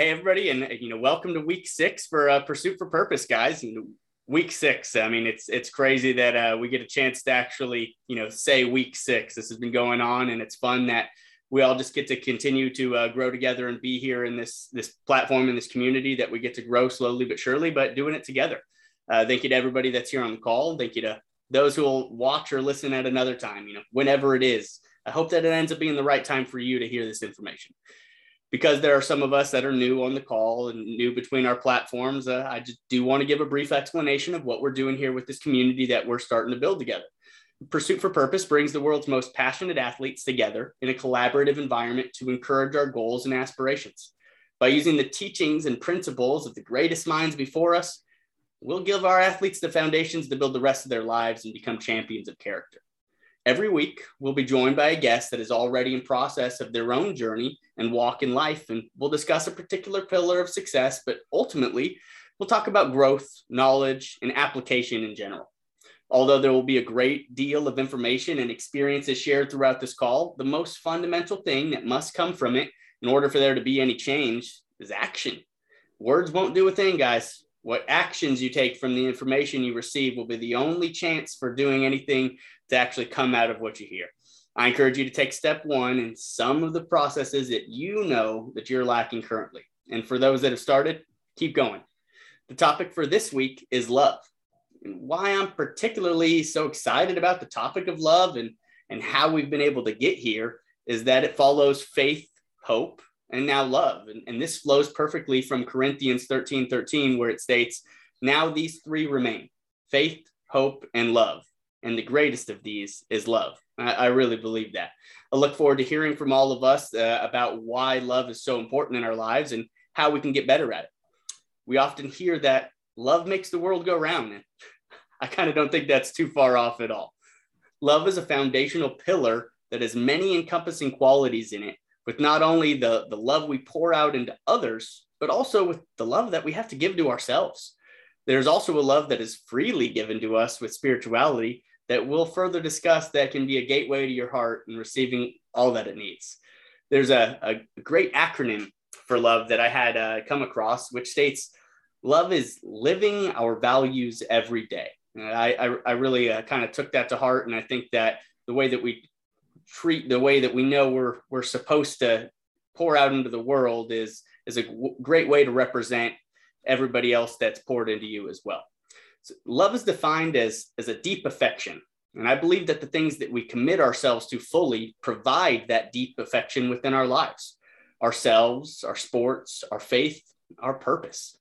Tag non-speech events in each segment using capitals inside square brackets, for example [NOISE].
hey everybody, and you know, welcome to week six for uh, Pursuit for Purpose, guys. And week six, I mean, it's it's crazy that uh, we get a chance to actually, you know, say week six. This has been going on, and it's fun that we all just get to continue to uh, grow together and be here in this this platform in this community that we get to grow slowly but surely, but doing it together. Uh, thank you to everybody that's here on the call. Thank you to those who will watch or listen at another time. You know, whenever it is. I hope that it ends up being the right time for you to hear this information because there are some of us that are new on the call and new between our platforms, uh, I just do want to give a brief explanation of what we're doing here with this community that we're starting to build together. Pursuit for Purpose brings the world's most passionate athletes together in a collaborative environment to encourage our goals and aspirations. By using the teachings and principles of the greatest minds before us, we'll give our athletes the foundations to build the rest of their lives and become champions of character. Every week, we'll be joined by a guest that is already in process of their own journey and walk in life, and we'll discuss a particular pillar of success, but ultimately, we'll talk about growth, knowledge, and application in general. Although there will be a great deal of information and experiences shared throughout this call, the most fundamental thing that must come from it in order for there to be any change is action. Words won't do a thing, guys. What actions you take from the information you receive will be the only chance for doing anything to actually come out of what you hear. I encourage you to take step one in some of the processes that you know that you're lacking currently. And for those that have started, keep going. The topic for this week is love. And why I'm particularly so excited about the topic of love and, and how we've been able to get here is that it follows faith, hope, and now love. And, and this flows perfectly from Corinthians 13 13, where it states, Now these three remain faith, hope, and love and the greatest of these is love. I, I really believe that. I look forward to hearing from all of us uh, about why love is so important in our lives and how we can get better at it. We often hear that love makes the world go round. And [LAUGHS] I kind of don't think that's too far off at all. Love is a foundational pillar that has many encompassing qualities in it, with not only the, the love we pour out into others, but also with the love that we have to give to ourselves. There's also a love that is freely given to us with spirituality that we'll further discuss that can be a gateway to your heart and receiving all that it needs. There's a, a great acronym for love that I had uh, come across, which states love is living our values every day. I, I, I really uh, kind of took that to heart. And I think that the way that we treat the way that we know we're, we're supposed to pour out into the world is, is a w- great way to represent everybody else that's poured into you as well. Love is defined as, as a deep affection. And I believe that the things that we commit ourselves to fully provide that deep affection within our lives ourselves, our sports, our faith, our purpose.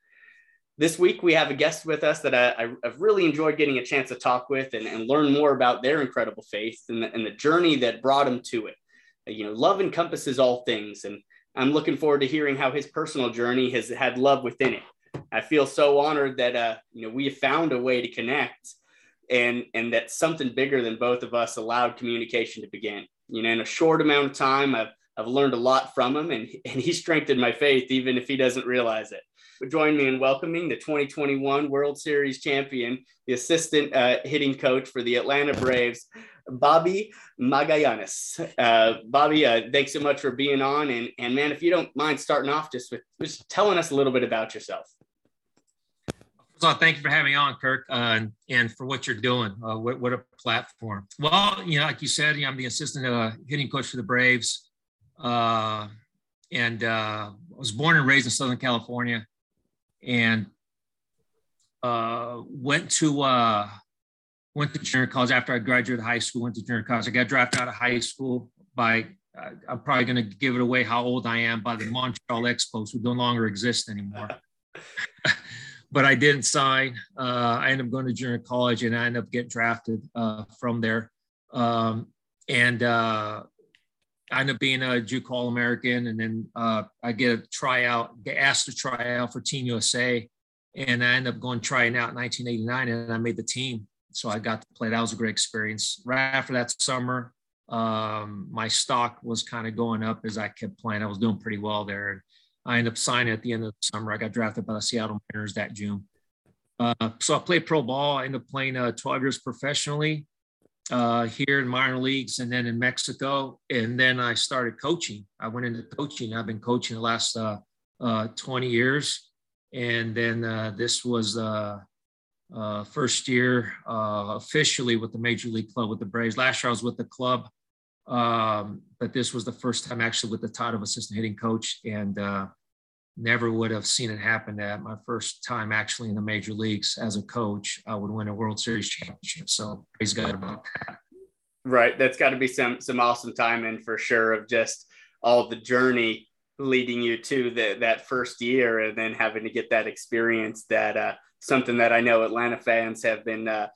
This week, we have a guest with us that I, have really enjoyed getting a chance to talk with and, and learn more about their incredible faith and the, and the journey that brought them to it. You know, love encompasses all things. And I'm looking forward to hearing how his personal journey has had love within it. I feel so honored that uh, you know we have found a way to connect, and and that something bigger than both of us allowed communication to begin. You know, in a short amount of time, I've I've learned a lot from him, and [LAUGHS] and he strengthened my faith, even if he doesn't realize it. But join me in welcoming the 2021 World Series champion, the assistant uh, hitting coach for the Atlanta Braves, Bobby Magallanes. Uh, Bobby, uh, thanks so much for being on. And, and man, if you don't mind starting off just with just telling us a little bit about yourself. So thank you for having me on, Kirk, uh, and for what you're doing. Uh, what, what, a platform. Well, you know, like you said, you know, I'm the assistant uh, hitting coach for the Braves, uh, and uh, I was born and raised in Southern California, and uh, went to went to junior college after I graduated high school. Went to junior college. I got drafted out of high school by. I'm probably going to give it away how old I am by the Montreal Expos, who no longer exist anymore. [LAUGHS] but I didn't sign. Uh, I ended up going to junior college and I ended up getting drafted uh, from there. Um, and uh, I ended up being a JUCO All American. And then uh, I get a tryout, get asked to try out for Team USA. And I ended up going trying out in 1989 and I made the team. So I got to play. That was a great experience. Right after that summer, um, my stock was kind of going up as I kept playing. I was doing pretty well there. I ended up signing at the end of the summer. I got drafted by the Seattle Mariners that June. Uh, so I played pro ball. I ended up playing uh, 12 years professionally uh, here in minor leagues and then in Mexico. And then I started coaching. I went into coaching. I've been coaching the last uh, uh, 20 years. And then uh, this was first year officially with the Major League Club with the Braves. Last year I was with the club, um, but this was the first time actually with the title of assistant hitting coach. And never would have seen it happen that my first time actually in the major leagues as a coach. I would win a World Series championship. So praise God about that. Right. That's got to be some some awesome timing for sure of just all the journey leading you to the, that first year and then having to get that experience that uh, something that I know Atlanta fans have been uh,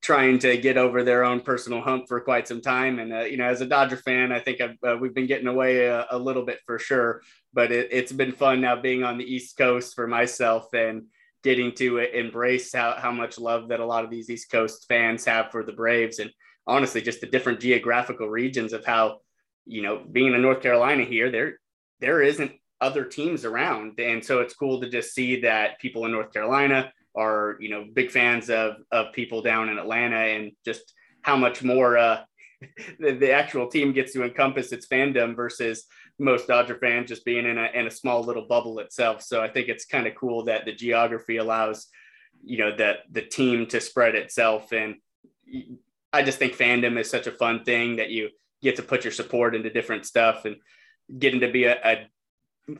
trying to get over their own personal hump for quite some time. And, uh, you know, as a Dodger fan, I think uh, we've been getting away a, a, little bit for sure, but it, has been fun now being on the East Coast for myself and getting to embrace how, how much love that a lot of these East Coast fans have for the Braves. And honestly, just the different geographical regions of how, you know, being in North Carolina here, there, there isn't other teams around. And so it's cool to just see that people in North Carolina, are you know big fans of of people down in Atlanta and just how much more uh, [LAUGHS] the, the actual team gets to encompass its fandom versus most Dodger fans just being in a in a small little bubble itself. So I think it's kind of cool that the geography allows you know that the team to spread itself and I just think fandom is such a fun thing that you get to put your support into different stuff and getting to be a, a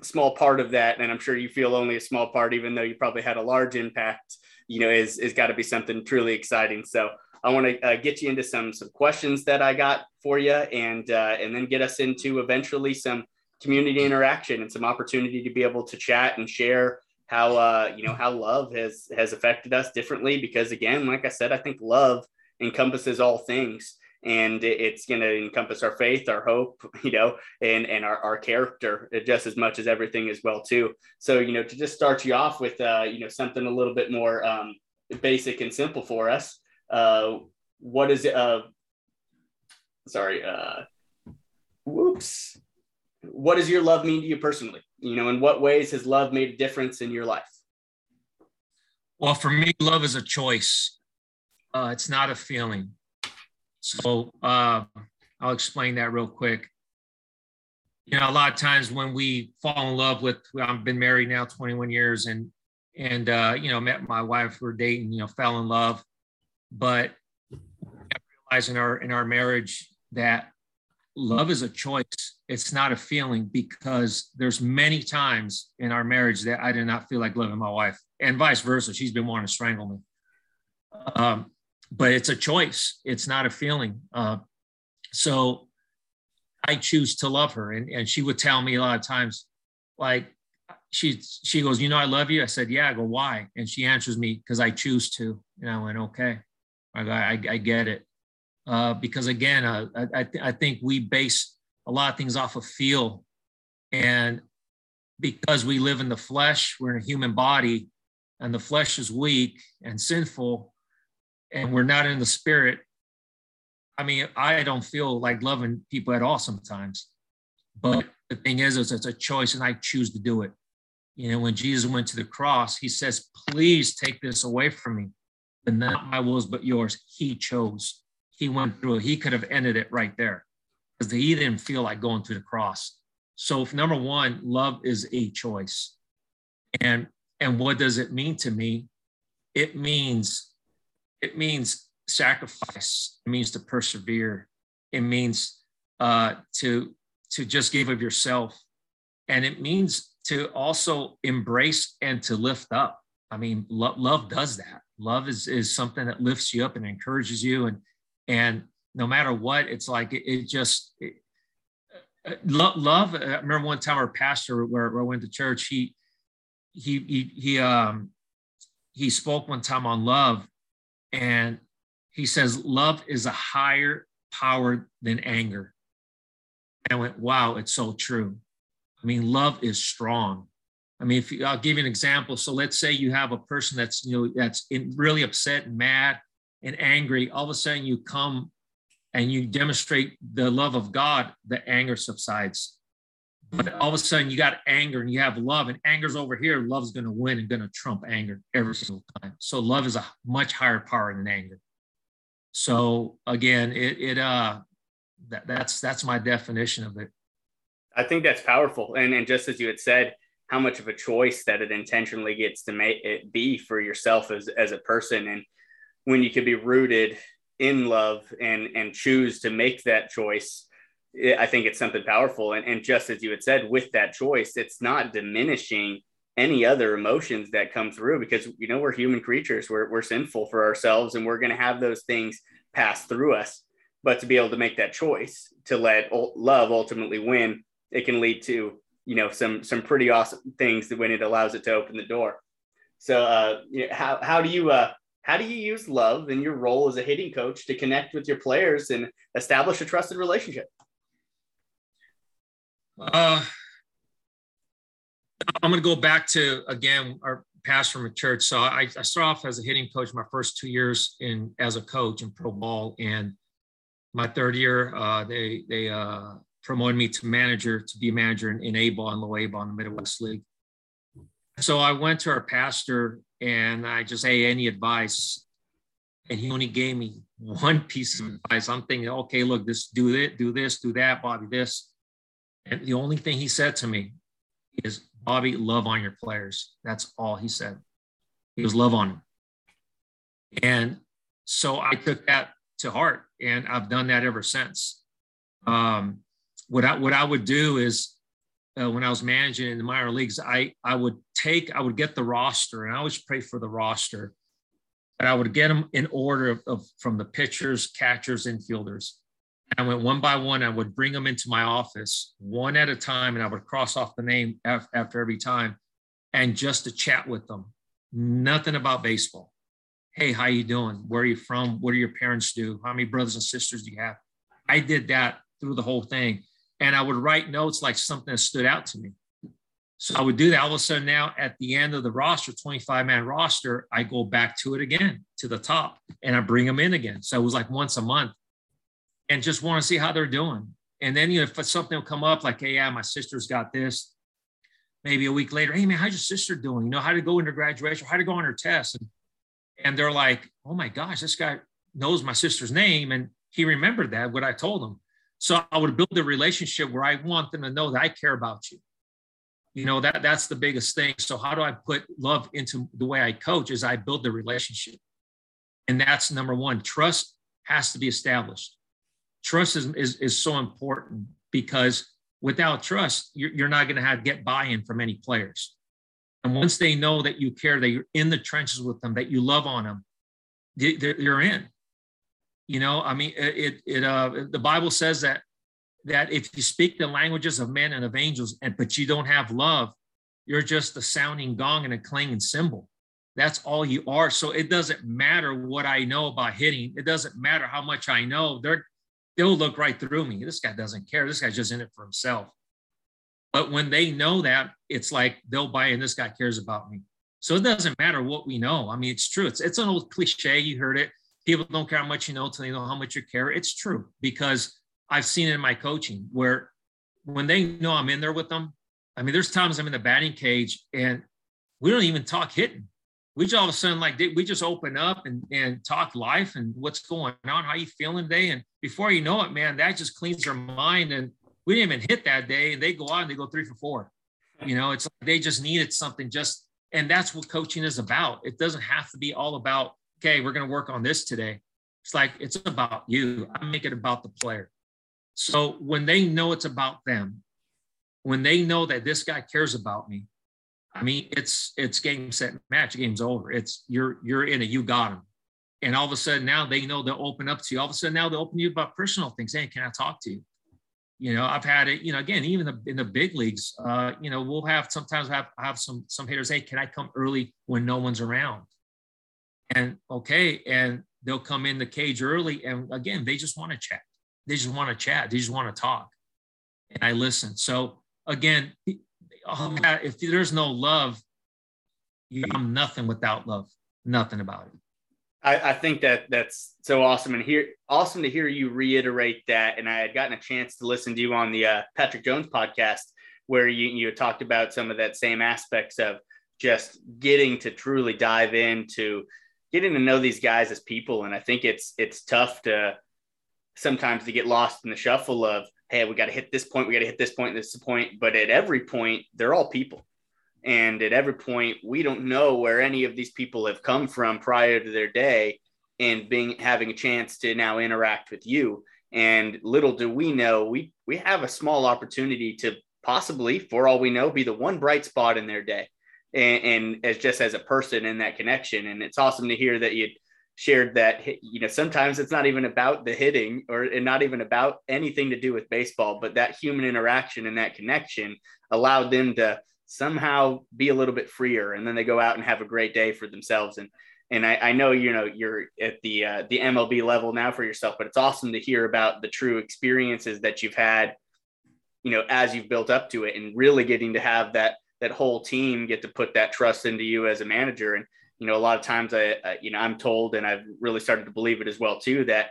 small part of that, and I'm sure you feel only a small part, even though you probably had a large impact, you know, is is got to be something truly exciting. So I want to uh, get you into some some questions that I got for you, and uh, and then get us into eventually some community interaction and some opportunity to be able to chat and share how uh, you know how love has has affected us differently. Because again, like I said, I think love encompasses all things and it's going to encompass our faith our hope [LAUGHS] you know and and our, our character just as much as everything as well too. So you know to just start you off with uh you know something a little bit more um basic and simple for us uh what is uh sorry uh whoops. What does your love mean to you personally? You know in what ways has love made a difference in your life? Well for me love is a choice. Uh, it's not a feeling so uh, I'll explain that real quick. You know, a lot of times when we fall in love with, I've been married now 21 years and, and, uh, you know, met my wife, we're dating, you know, fell in love, but realize in our, in our marriage that love is a choice. It's not a feeling because there's many times in our marriage that I did not feel like loving my wife and vice versa. She's been wanting to strangle me. Um, but it's a choice. It's not a feeling. Uh, so I choose to love her. And, and she would tell me a lot of times, like, she she goes, you know, I love you. I said, yeah. I go, why? And she answers me, because I choose to. And I went, okay. I go, I, I get it. Uh, because again, uh, I, I, th- I think we base a lot of things off of feel. And because we live in the flesh, we're in a human body, and the flesh is weak and sinful and we're not in the spirit, I mean, I don't feel like loving people at all sometimes. But the thing is, is it's a choice, and I choose to do it. You know, when Jesus went to the cross, he says, Please take this away from me. But not my wills, but yours. He chose. He went through it. He could have ended it right there because he didn't feel like going through the cross. So, number one, love is a choice. And and what does it mean to me? It means it means sacrifice. It means to persevere. It means uh, to to just give of yourself, and it means to also embrace and to lift up. I mean, lo- love does that. Love is is something that lifts you up and encourages you, and and no matter what, it's like it, it just. It, uh, love, love. I remember one time our pastor, where, where I went to church, he, he, he, he, um, he spoke one time on love, and he says, Love is a higher power than anger. And I went, Wow, it's so true. I mean, love is strong. I mean, if you, I'll give you an example. So let's say you have a person that's you know that's in, really upset and mad and angry. All of a sudden, you come and you demonstrate the love of God. The anger subsides. But all of a sudden, you got anger and you have love, and anger's over here. Love's going to win and going to trump anger every single time. So love is a much higher power than anger. So again, it it uh that that's that's my definition of it. I think that's powerful, and and just as you had said, how much of a choice that it intentionally gets to make it be for yourself as, as a person. And when you can be rooted in love and, and choose to make that choice, I think it's something powerful. And, and just as you had said, with that choice, it's not diminishing any other emotions that come through because you know we're human creatures. We're, we're sinful for ourselves and we're going to have those things pass through us. But to be able to make that choice to let love ultimately win it can lead to you know some some pretty awesome things when it allows it to open the door. So uh you know, how, how do you uh how do you use love in your role as a hitting coach to connect with your players and establish a trusted relationship uh I'm going to go back to again our pastor from church. So I, I started off as a hitting coach my first two years in as a coach in pro ball, and my third year uh, they they uh, promoted me to manager to be a manager in, in A ball and low A ball in the Midwest League. So I went to our pastor and I just hey any advice, and he only gave me one piece of advice. I'm thinking okay look this do this do this do that Bobby this, and the only thing he said to me is Bobby, love on your players. That's all he said. He was love on them. And so I took that to heart and I've done that ever since. Um, what I, what I would do is uh, when I was managing in the minor leagues, I, I would take, I would get the roster and I always pray for the roster, but I would get them in order of, of from the pitchers, catchers, infielders. I went one by one. I would bring them into my office one at a time, and I would cross off the name after every time, and just to chat with them. Nothing about baseball. Hey, how you doing? Where are you from? What do your parents do? How many brothers and sisters do you have? I did that through the whole thing, and I would write notes like something that stood out to me. So I would do that. All of a sudden, now at the end of the roster, 25 man roster, I go back to it again to the top and I bring them in again. So it was like once a month and just want to see how they're doing. And then, you know, if something will come up like, hey, yeah, my sister's got this, maybe a week later, hey, man, how's your sister doing? You know, how to go into graduation, how to go on her test. And, and they're like, oh my gosh, this guy knows my sister's name. And he remembered that, what I told him. So I would build a relationship where I want them to know that I care about you. You know, that that's the biggest thing. So how do I put love into the way I coach is I build the relationship. And that's number one. Trust has to be established trust is, is, is so important because without trust, you're, you're not going to have get buy-in from any players. And once they know that you care, that you're in the trenches with them, that you love on them, you're in. You know, I mean, it, it, uh, the Bible says that, that if you speak the languages of men and of angels, and but you don't have love, you're just a sounding gong and a clanging cymbal. That's all you are. So it doesn't matter what I know about hitting. It doesn't matter how much I know. They're they'll look right through me. This guy doesn't care. This guy's just in it for himself. But when they know that, it's like they'll buy in. This guy cares about me. So it doesn't matter what we know. I mean, it's true. It's it's an old cliche. You heard it. People don't care how much you know until they know how much you care. It's true because I've seen it in my coaching where when they know I'm in there with them. I mean, there's times I'm in the batting cage and we don't even talk hitting we just all of a sudden like we just open up and, and talk life and what's going on, how you feeling today. And before you know it, man, that just cleans their mind. And we didn't even hit that day. And they go out and they go three for four. You know, it's like they just needed something just, and that's what coaching is about. It doesn't have to be all about, okay, we're going to work on this today. It's like, it's about you. I make it about the player. So when they know it's about them, when they know that this guy cares about me, I mean, it's it's game set match. Game's over. It's you're you're in it. You got them. And all of a sudden now they know they'll open up to you. All of a sudden now they'll open you about personal things. Hey, can I talk to you? You know, I've had it. You know, again, even in the big leagues, uh, you know, we'll have sometimes have have some some hitters. Hey, can I come early when no one's around? And okay, and they'll come in the cage early, and again, they just want to chat. They just want to chat. They just want to talk, and I listen. So again, oh, God, if there's no love, I'm nothing without love. Nothing about it. I, I, think that that's so awesome and here awesome to hear you reiterate that. And I had gotten a chance to listen to you on the uh, Patrick Jones podcast where you you talked about some of that same aspects of just getting to truly dive into getting to know these guys as people. And I think it's it's tough to sometimes to get lost in the shuffle of hey, we got to hit this point, we got to hit this point, this point. But at every point, they're all people. And at every point, we don't know where any of these people have come from prior to their day and being having a chance to now interact with you. And little do we know, we we have a small opportunity to possibly, for all we know, be the one bright spot in their day. And, and as just as a person in that connection. And it's awesome to hear that you shared that you know sometimes it's not even about the hitting or and not even about anything to do with baseball but that human interaction and that connection allowed them to somehow be a little bit freer. And then they go out and have a great day for themselves. And and I, I know you know you're at the uh, the MLB level now for yourself but it's awesome to hear about the true experiences that you've had you know as you've built up to it and really getting to have that that whole team get to put that trust into you as a manager. And you know, a lot of times I, you know, I'm told, and I've really started to believe it as well too, that,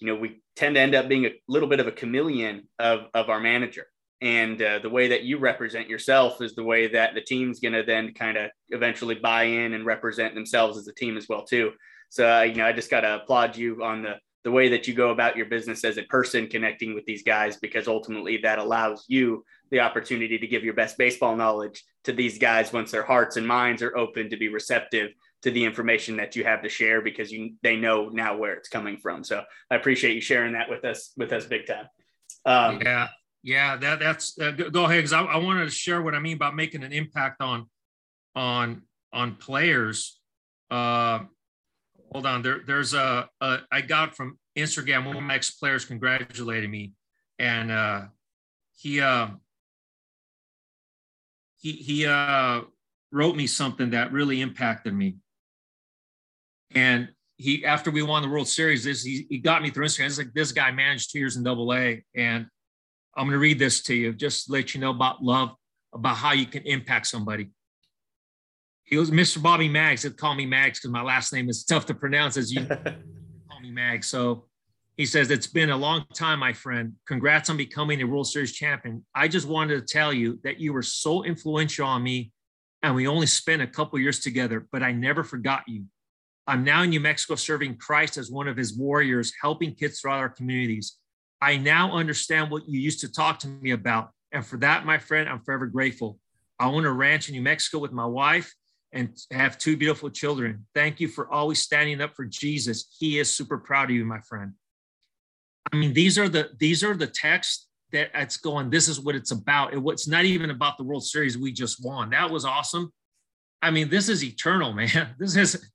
you know, we tend to end up being a little bit of a chameleon of, of our manager. And uh, the way that you represent yourself is the way that the team's going to then kind of eventually buy in and represent themselves as a team as well too. So, uh, you know, I just got to applaud you on the, the way that you go about your business as a person connecting with these guys, because ultimately that allows you the opportunity to give your best baseball knowledge to these guys once their hearts and minds are open to be receptive to the information that you have to share because you they know now where it's coming from. So I appreciate you sharing that with us with us big time. Um, yeah, yeah, that that's uh, go, ahead because I, I wanted to share what I mean about making an impact on on on players. Uh, hold on, there there's a, a I got from Instagram one of my ex players congratulating me, and uh, he uh, he he uh, wrote me something that really impacted me. And he, after we won the World Series, this he, he got me through Instagram. It's like this guy managed two years in Double A, and I'm going to read this to you, just to let you know about love, about how you can impact somebody. He was Mr. Bobby Mags. He'd call me Mags because my last name is tough to pronounce as you [LAUGHS] call me Mags. So he says, It's been a long time, my friend. Congrats on becoming a World Series champion. I just wanted to tell you that you were so influential on me, and we only spent a couple years together, but I never forgot you. I'm now in New Mexico serving Christ as one of his warriors, helping kids throughout our communities. I now understand what you used to talk to me about. And for that, my friend, I'm forever grateful. I own a ranch in New Mexico with my wife and have two beautiful children. Thank you for always standing up for Jesus. He is super proud of you, my friend. I mean, these are the these are the texts that it's going. This is what it's about. It, it's not even about the World Series we just won. That was awesome. I mean, this is eternal, man. [LAUGHS] This is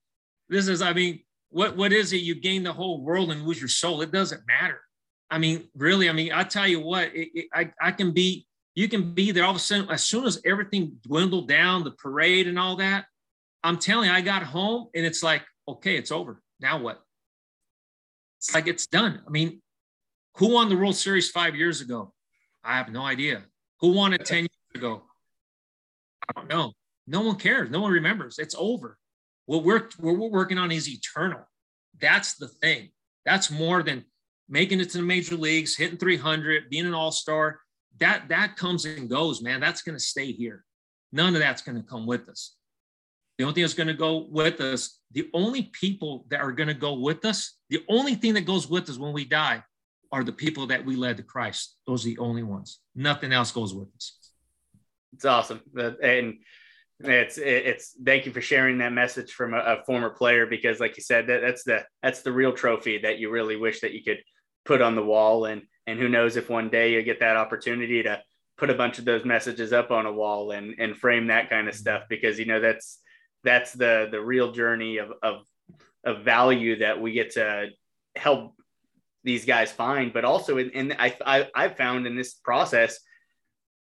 this is, I mean, what what is it? You gain the whole world and lose your soul. It doesn't matter. I mean, really, I mean, I tell you what, it, it, I, I can be, you can be there all of a sudden, as soon as everything dwindled down, the parade and all that, I'm telling you, I got home and it's like, okay, it's over. Now what? It's like it's done. I mean, who won the World Series five years ago? I have no idea. Who won it 10 years ago? I don't know. No one cares. No one remembers. It's over. What we're, what we're working on is eternal. That's the thing. That's more than making it to the major leagues, hitting 300, being an all star. That, that comes and goes, man. That's going to stay here. None of that's going to come with us. The only thing that's going to go with us, the only people that are going to go with us, the only thing that goes with us when we die are the people that we led to Christ. Those are the only ones. Nothing else goes with us. It's awesome. And it's it's thank you for sharing that message from a, a former player because like you said that, that's the that's the real trophy that you really wish that you could put on the wall. And and who knows if one day you get that opportunity to put a bunch of those messages up on a wall and and frame that kind of stuff because you know that's that's the the real journey of of of value that we get to help these guys find. But also and I, I i've found in this process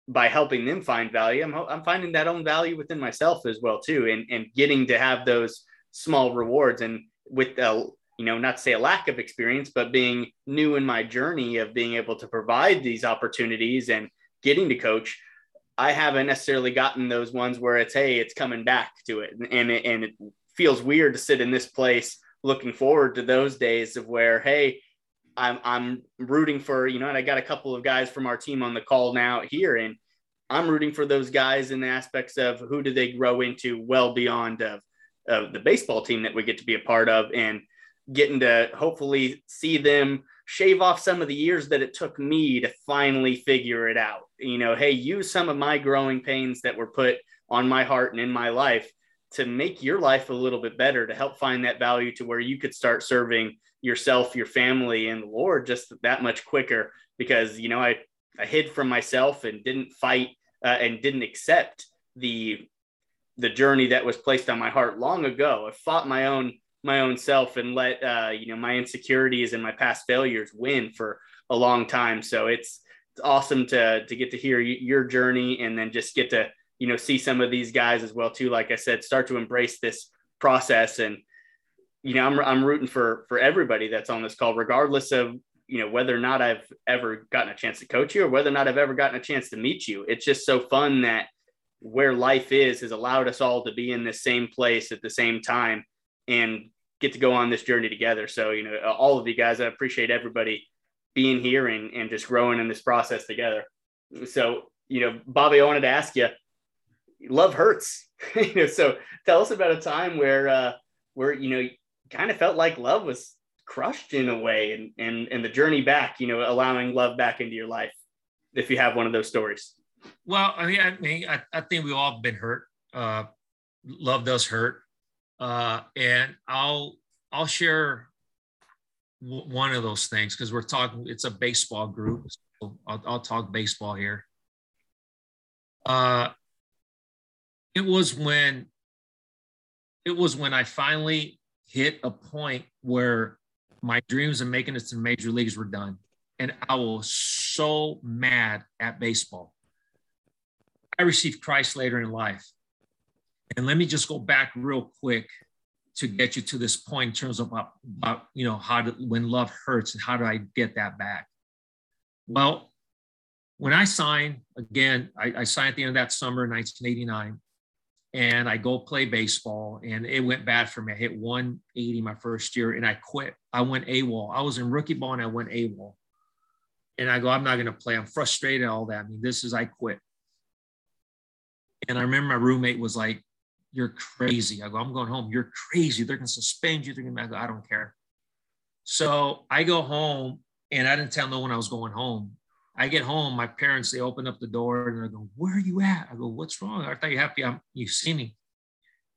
by helping them find value, I'm, I'm finding that own value within myself as well too, and and getting to have those small rewards. And with a you know not to say a lack of experience, but being new in my journey of being able to provide these opportunities and getting to coach, I haven't necessarily gotten those ones where it's hey, it's coming back to it, and it, and it feels weird to sit in this place looking forward to those days of where hey I'm I'm rooting for you know, and I got a couple of guys from our team on the call now here, and I'm rooting for those guys in the aspects of who do they grow into well beyond of, of the baseball team that we get to be a part of, and getting to hopefully see them shave off some of the years that it took me to finally figure it out. You know, hey, use some of my growing pains that were put on my heart and in my life to make your life a little bit better, to help find that value to where you could start serving yourself, your family, and the Lord just that much quicker. Because, you know, I, I hid from myself and didn't fight uh, and didn't accept the the journey that was placed on my heart long ago. I fought my own my own self and let uh, you know my insecurities and my past failures win for a long time. So it's it's awesome to to get to hear your journey and then just get to you know see some of these guys as well too. Like I said, start to embrace this process and you know I'm I'm rooting for for everybody that's on this call, regardless of you know whether or not I've ever gotten a chance to coach you or whether or not I've ever gotten a chance to meet you. It's just so fun that where life is has allowed us all to be in the same place at the same time and get to go on this journey together. So, you know, all of you guys, I appreciate everybody being here and, and just growing in this process together. So, you know, Bobby, I wanted to ask you, love hurts, [LAUGHS] you know, so tell us about a time where, uh, where, you know, kind of felt like love was crushed in a way and, and, and the journey back, you know, allowing love back into your life. If you have one of those stories. Well, I mean, I mean, I, I think we've all been hurt. Uh, love does hurt uh, and I'll I'll share w- one of those things because we're talking. It's a baseball group, so I'll, I'll talk baseball here. Uh, it was when it was when I finally hit a point where my dreams of making it to the major leagues were done, and I was so mad at baseball. I received Christ later in life. And let me just go back real quick to get you to this point in terms of about, about you know how to when love hurts and how do I get that back? Well, when I signed again, I, I signed at the end of that summer, 1989, and I go play baseball, and it went bad for me. I hit 180 my first year, and I quit. I went AWOL. I was in rookie ball, and I went AWOL. And I go, I'm not going to play. I'm frustrated. All that. I mean, this is I quit. And I remember my roommate was like, you're crazy. I go, I'm going home. You're crazy. They're going to suspend you. They're going to, I go, I don't care. So I go home and I didn't tell no one I was going home. I get home, my parents, they open up the door and I go, where are you at? I go, what's wrong? I thought you happy. I'm, you see me.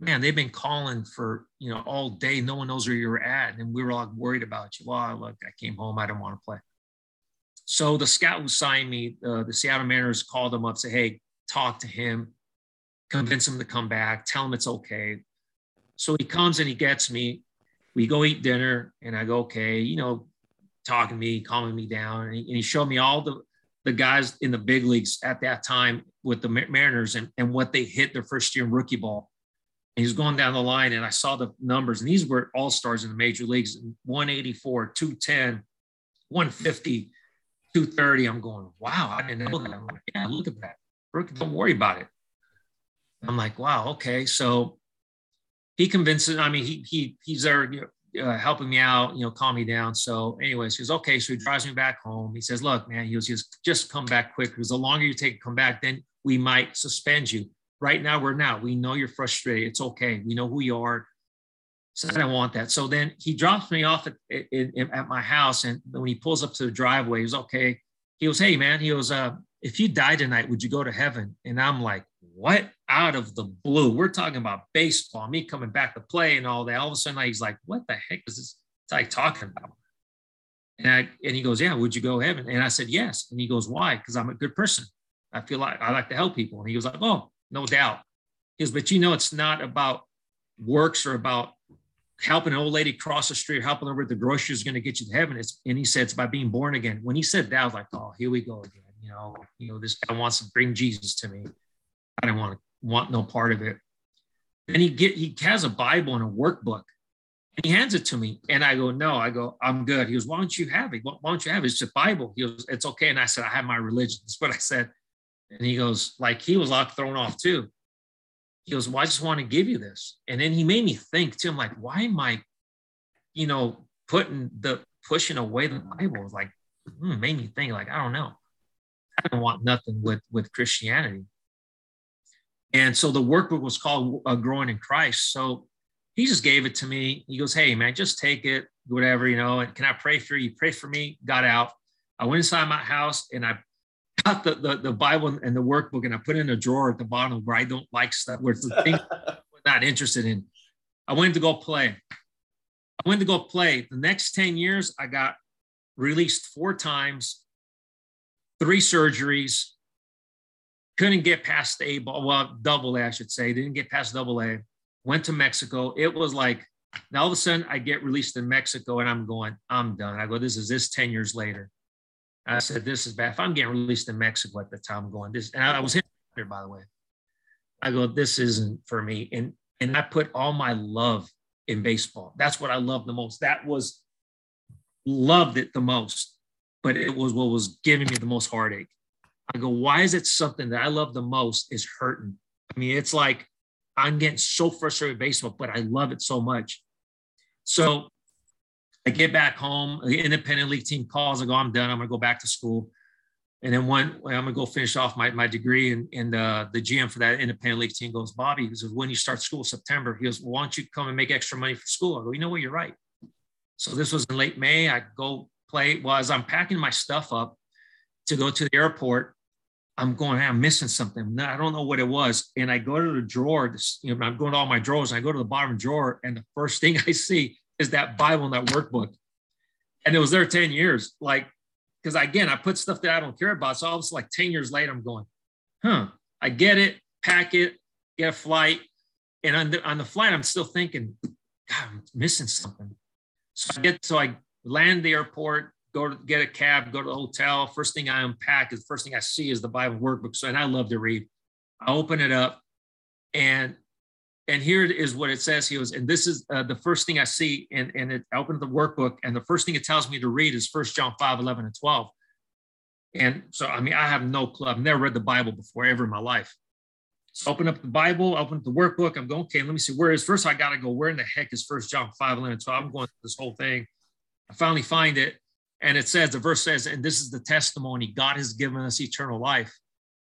Man, they've been calling for, you know, all day. No one knows where you're at. And we were all worried about you. Well, look, I came home. I don't want to play. So the scout who signed me, uh, the Seattle Mariners called him up, say, hey, talk to him convince him to come back, tell him it's okay. So he comes and he gets me. We go eat dinner, and I go, okay, you know, talking to me, calming me down. And he, and he showed me all the, the guys in the big leagues at that time with the Mariners and, and what they hit their first year in rookie ball. And he's going down the line, and I saw the numbers, and these were all stars in the major leagues 184, 210, 150, 230. I'm going, wow, I didn't know that. I'm like, yeah, look at that. Rookie, Don't worry about it. I'm like, wow, okay. So he convinces, I mean, he, he, he's there uh, helping me out, you know, calm me down. So anyways, he goes, okay. So he drives me back home. He says, look, man, he goes, just, just come back quick. Because the longer you take to come back, then we might suspend you. Right now, we're not. We know you're frustrated. It's okay. We know who you are. So I don't want that. So then he drops me off at, at, at my house. And when he pulls up to the driveway, he was okay. He goes, hey, man, he goes, uh, if you die tonight, would you go to heaven? And I'm like, what? Out of the blue. We're talking about baseball, me coming back to play and all that. All of a sudden, he's like, what the heck is this guy talking about? And, I, and he goes, yeah, would you go heaven? And I said, yes. And he goes, why? Because I'm a good person. I feel like I like to help people. And he was like, oh, no doubt. He goes, but you know, it's not about works or about helping an old lady cross the street, helping her with the groceries going to get you to heaven. It's, and he said, it's by being born again. When he said that, I was like, oh, here we go again. You know, you know, this guy wants to bring Jesus to me. I don't want to want no part of it. And he get he has a Bible and a workbook, and he hands it to me, and I go, no, I go, I'm good. He goes, why don't you have it? Why don't you have it? It's a Bible. He goes, it's okay. And I said, I have my religion. [LAUGHS] That's what I said. And he goes, like he was like thrown off too. He goes, well, I just want to give you this. And then he made me think too. I'm like, why am I, you know, putting the pushing away the Bible? Like, hmm, made me think. Like, I don't know. I don't want nothing with with Christianity. And so the workbook was called uh, Growing in Christ. So he just gave it to me. He goes, Hey, man, just take it, whatever, you know. And can I pray for you? Pray for me. Got out. I went inside my house and I, got the, the, the Bible and the workbook and I put it in a drawer at the bottom where I don't like stuff, where it's the thing [LAUGHS] I'm not interested in. I went to go play. I went to go play. The next 10 years, I got released four times, three surgeries, couldn't get past A ball, well, double A, I should say. Didn't get past double A. Went to Mexico. It was like, now all of a sudden I get released in Mexico and I'm going, I'm done. I go, this is this 10 years later. I said, this is bad. If I'm getting released in Mexico at the time, I'm going, this, and I, was here, by the way. I go, this isn't for me. And and I put all my love in baseball. That's what I love the most. That was loved it the most, but it was what was giving me the most heartache. I go, why is it something that I love the most is hurting? I mean, it's like I'm getting so frustrated with baseball, but I love it so much. So I get back home, the independent league team calls, I go, I'm done. I'm gonna go back to school. And then one, I'm gonna go finish off my, my degree. And, and uh, the GM for that independent league team goes, Bobby, he says, when you start school September, he goes, well, why don't you come and make extra money for school? I go, you know what, you're right. So this was in late May. I go play. Well, as I'm packing my stuff up to go to the airport, I'm going, I'm missing something. I don't know what it was. And I go to the drawer, this, you know, I'm going to all my drawers. I go to the bottom drawer, and the first thing [LAUGHS] I see is that Bible and that workbook. And it was there 10 years. Like because again, I put stuff that I don't care about. So all of a like 10 years later, I'm going, huh, I get it, pack it, get a flight. And on the, on the flight, I'm still thinking, God, I'm missing something. So I get, so I land the airport, go to get a cab, go to the hotel. First thing I unpack is the first thing I see is the Bible workbook. So, and I love to read. I open it up and and here is what it says. He goes, and this is uh, the first thing I see, and, and it I opened the workbook, and the first thing it tells me to read is First John 5, 11, and 12. And so, I mean, I have no clue. I've never read the Bible before ever in my life. So open up the Bible, open up the workbook. I'm going, okay, let me see where is first I got to go, where in the heck is First John 5, 11, 12? I'm going through this whole thing. I finally find it. And it says, the verse says, and this is the testimony God has given us eternal life.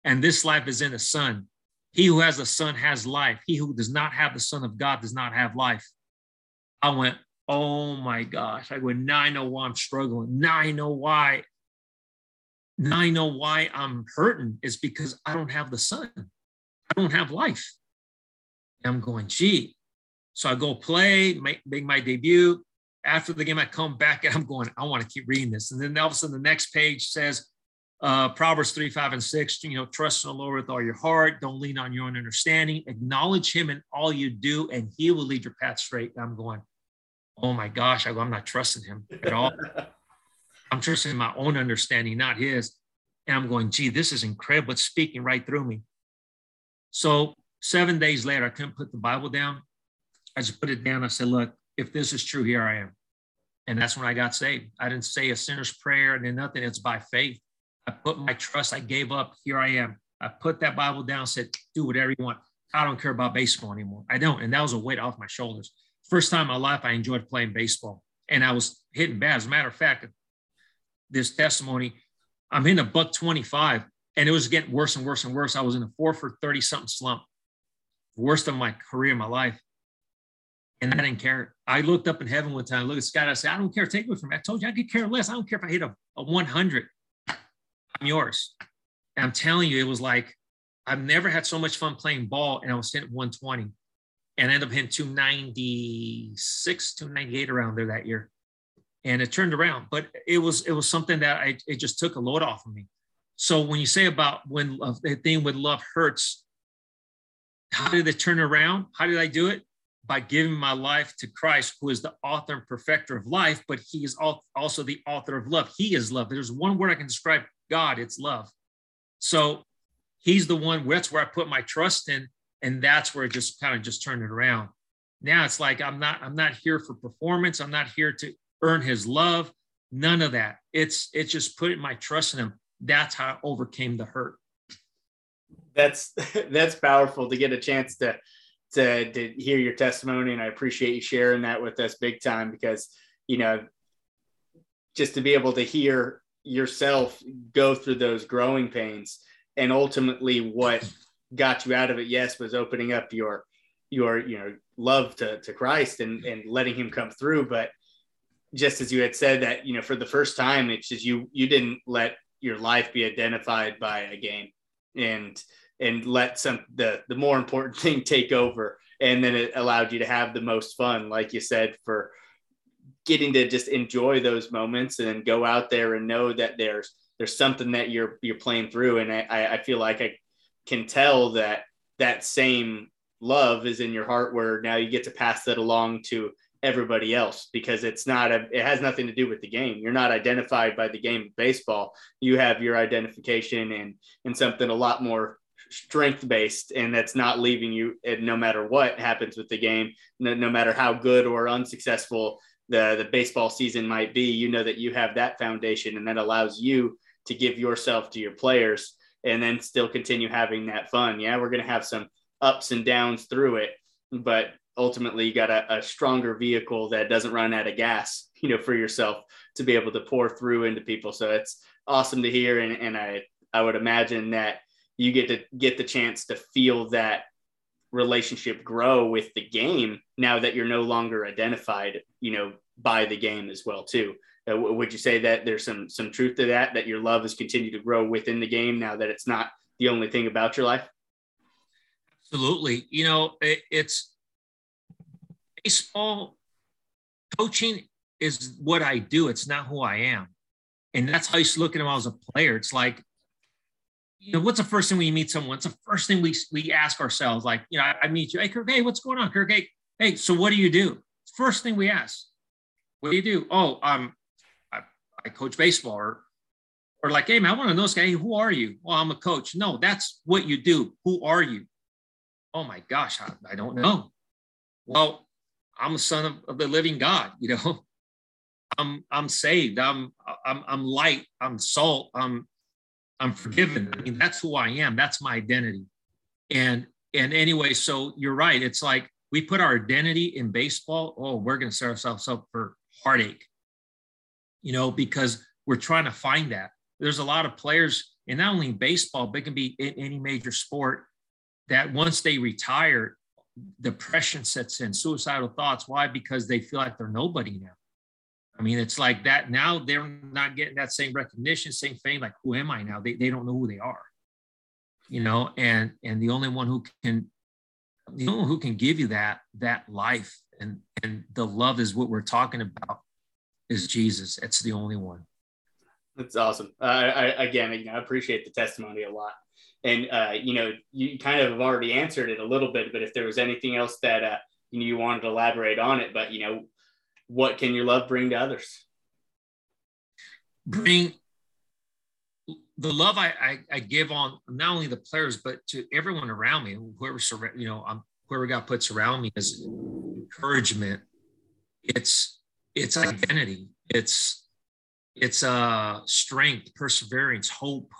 And this life is in the Son. He who has the Son has life. He who does not have the Son of God does not have life. I went, oh my gosh. I went, now I know why I'm struggling. Now I know why. Now I know why I'm hurting. It's because I don't have the Son. I don't have life. And I'm going, gee. So I go play, make my debut. After the game, I come back and I'm going, I want to keep reading this. And then all of a sudden, the next page says, uh, Proverbs 3, 5, and 6, you know, trust in the Lord with all your heart. Don't lean on your own understanding. Acknowledge him in all you do, and he will lead your path straight. And I'm going, oh my gosh, I go, I'm not trusting him at all. [LAUGHS] I'm trusting my own understanding, not his. And I'm going, gee, this is incredible. It's speaking right through me. So seven days later, I couldn't put the Bible down. I just put it down. I said, look, if this is true, here I am. And that's when I got saved. I didn't say a sinner's prayer and then nothing. It's by faith. I put my trust, I gave up. Here I am. I put that Bible down, said, do whatever you want. I don't care about baseball anymore. I don't. And that was a weight off my shoulders. First time in my life, I enjoyed playing baseball. And I was hitting bad. As a matter of fact, this testimony, I'm in a buck 25, and it was getting worse and worse and worse. I was in a four for 30 something slump, worst of my career, my life. And I didn't care. I looked up in heaven one time, looked at God. I said, I don't care. Take me from me. I told you I could care less. I don't care if I hit a, a 100. I'm yours. And I'm telling you, it was like I've never had so much fun playing ball, and I was hitting 120, and I ended up hitting 296, 298 around there that year, and it turned around. But it was it was something that I it just took a load off of me. So when you say about when uh, the thing with love hurts, how did it turn around? How did I do it? By giving my life to Christ, who is the author and perfecter of life, but he is also the author of love. He is love. There's one word I can describe God, it's love. So he's the one, that's where I put my trust in. And that's where it just kind of just turned it around. Now it's like I'm not, I'm not here for performance. I'm not here to earn his love. None of that. It's it's just putting my trust in him. That's how I overcame the hurt. That's [LAUGHS] that's powerful to get a chance to to to hear your testimony. And I appreciate you sharing that with us big time because you know just to be able to hear yourself go through those growing pains and ultimately what got you out of it yes was opening up your your you know love to, to christ and and letting him come through but just as you had said that you know for the first time it's just you you didn't let your life be identified by a game and and let some the the more important [LAUGHS] thing take over. And then it allowed you to have the most fun like you said for getting to just enjoy those moments and go out there and know that there's there's something that you're you're playing through. And i i feel like i can tell that that same love is in your heart where now you get to pass that along to everybody else because it's not a it has nothing to do with the game. You're not identified by the game of baseball. You have your identification and and something a lot more strength based and that's not leaving you no matter what happens with the game no, no matter how good or unsuccessful the the baseball season might be you know that you have that foundation and that allows you to give yourself to your players and then still continue having that fun. Yeah we're going to have some ups and downs through it but ultimately you got a, a, stronger vehicle that doesn't run out of gas [LAUGHS] you know for yourself to be able to pour through into people. So it's awesome to hear and, and i i would imagine that you get to get the chance to feel that relationship grow with the game now that you're no longer identified you know by the game as well too. Uh, would you say that there's some some truth to that that your love has continued to grow within the game now that it's not the only thing about your life? Absolutely. You know it, it's baseball coaching is what i do. It's not who i am. And that's how I used to look at him as a player. It's like you know, what's the first thing we meet someone? What's the first thing we we ask ourselves? Like, you know, I, I meet you, hey Kirk, hey, what's going on, Kirk? Hey, hey, so what do you do? First thing we ask, what do you do? Oh, um, I, I coach baseball, or or like, hey man, I want to know this guy. Who are you? Well, I'm a coach. No, that's what you do. Who are you? Oh my gosh, I, I don't know. Well, I'm a son of, of the living God. [LAUGHS] You know, I'm I'm saved. I'm I'm I'm light. I'm salt. I'm I'm forgiven. I mean, that's who I am. That's my identity. And and anyway, so you're right. It's like we put our identity in baseball. Oh, we're going to set ourselves up for heartache. You know, because we're trying to find that. There's a lot of players, and not only in baseball, but it can be in any major sport, that once they retire, depression sets in, suicidal thoughts. Why? Because they feel like they're nobody now. I mean, it's like that now they're not getting that same recognition, same fame. Like, who am I now? They, they don't know who they are, you know, and, and the only one who can, the only who can give you that, that life and, and the love is what we're talking about is Jesus. It's the only one. That's awesome. Uh, I, again, you know, I appreciate the testimony a lot. And, uh, you know, you kind of have already answered it a little bit, but if there was anything else that, uh, you know, you wanted to elaborate on it, but, you know, what can your love bring to others? Bring the love I, I, I, give on not only the players but to everyone around me, whoever you know, I'm, whoever God puts around me is encouragement. It's it's identity. It's it's uh strength, perseverance, hope.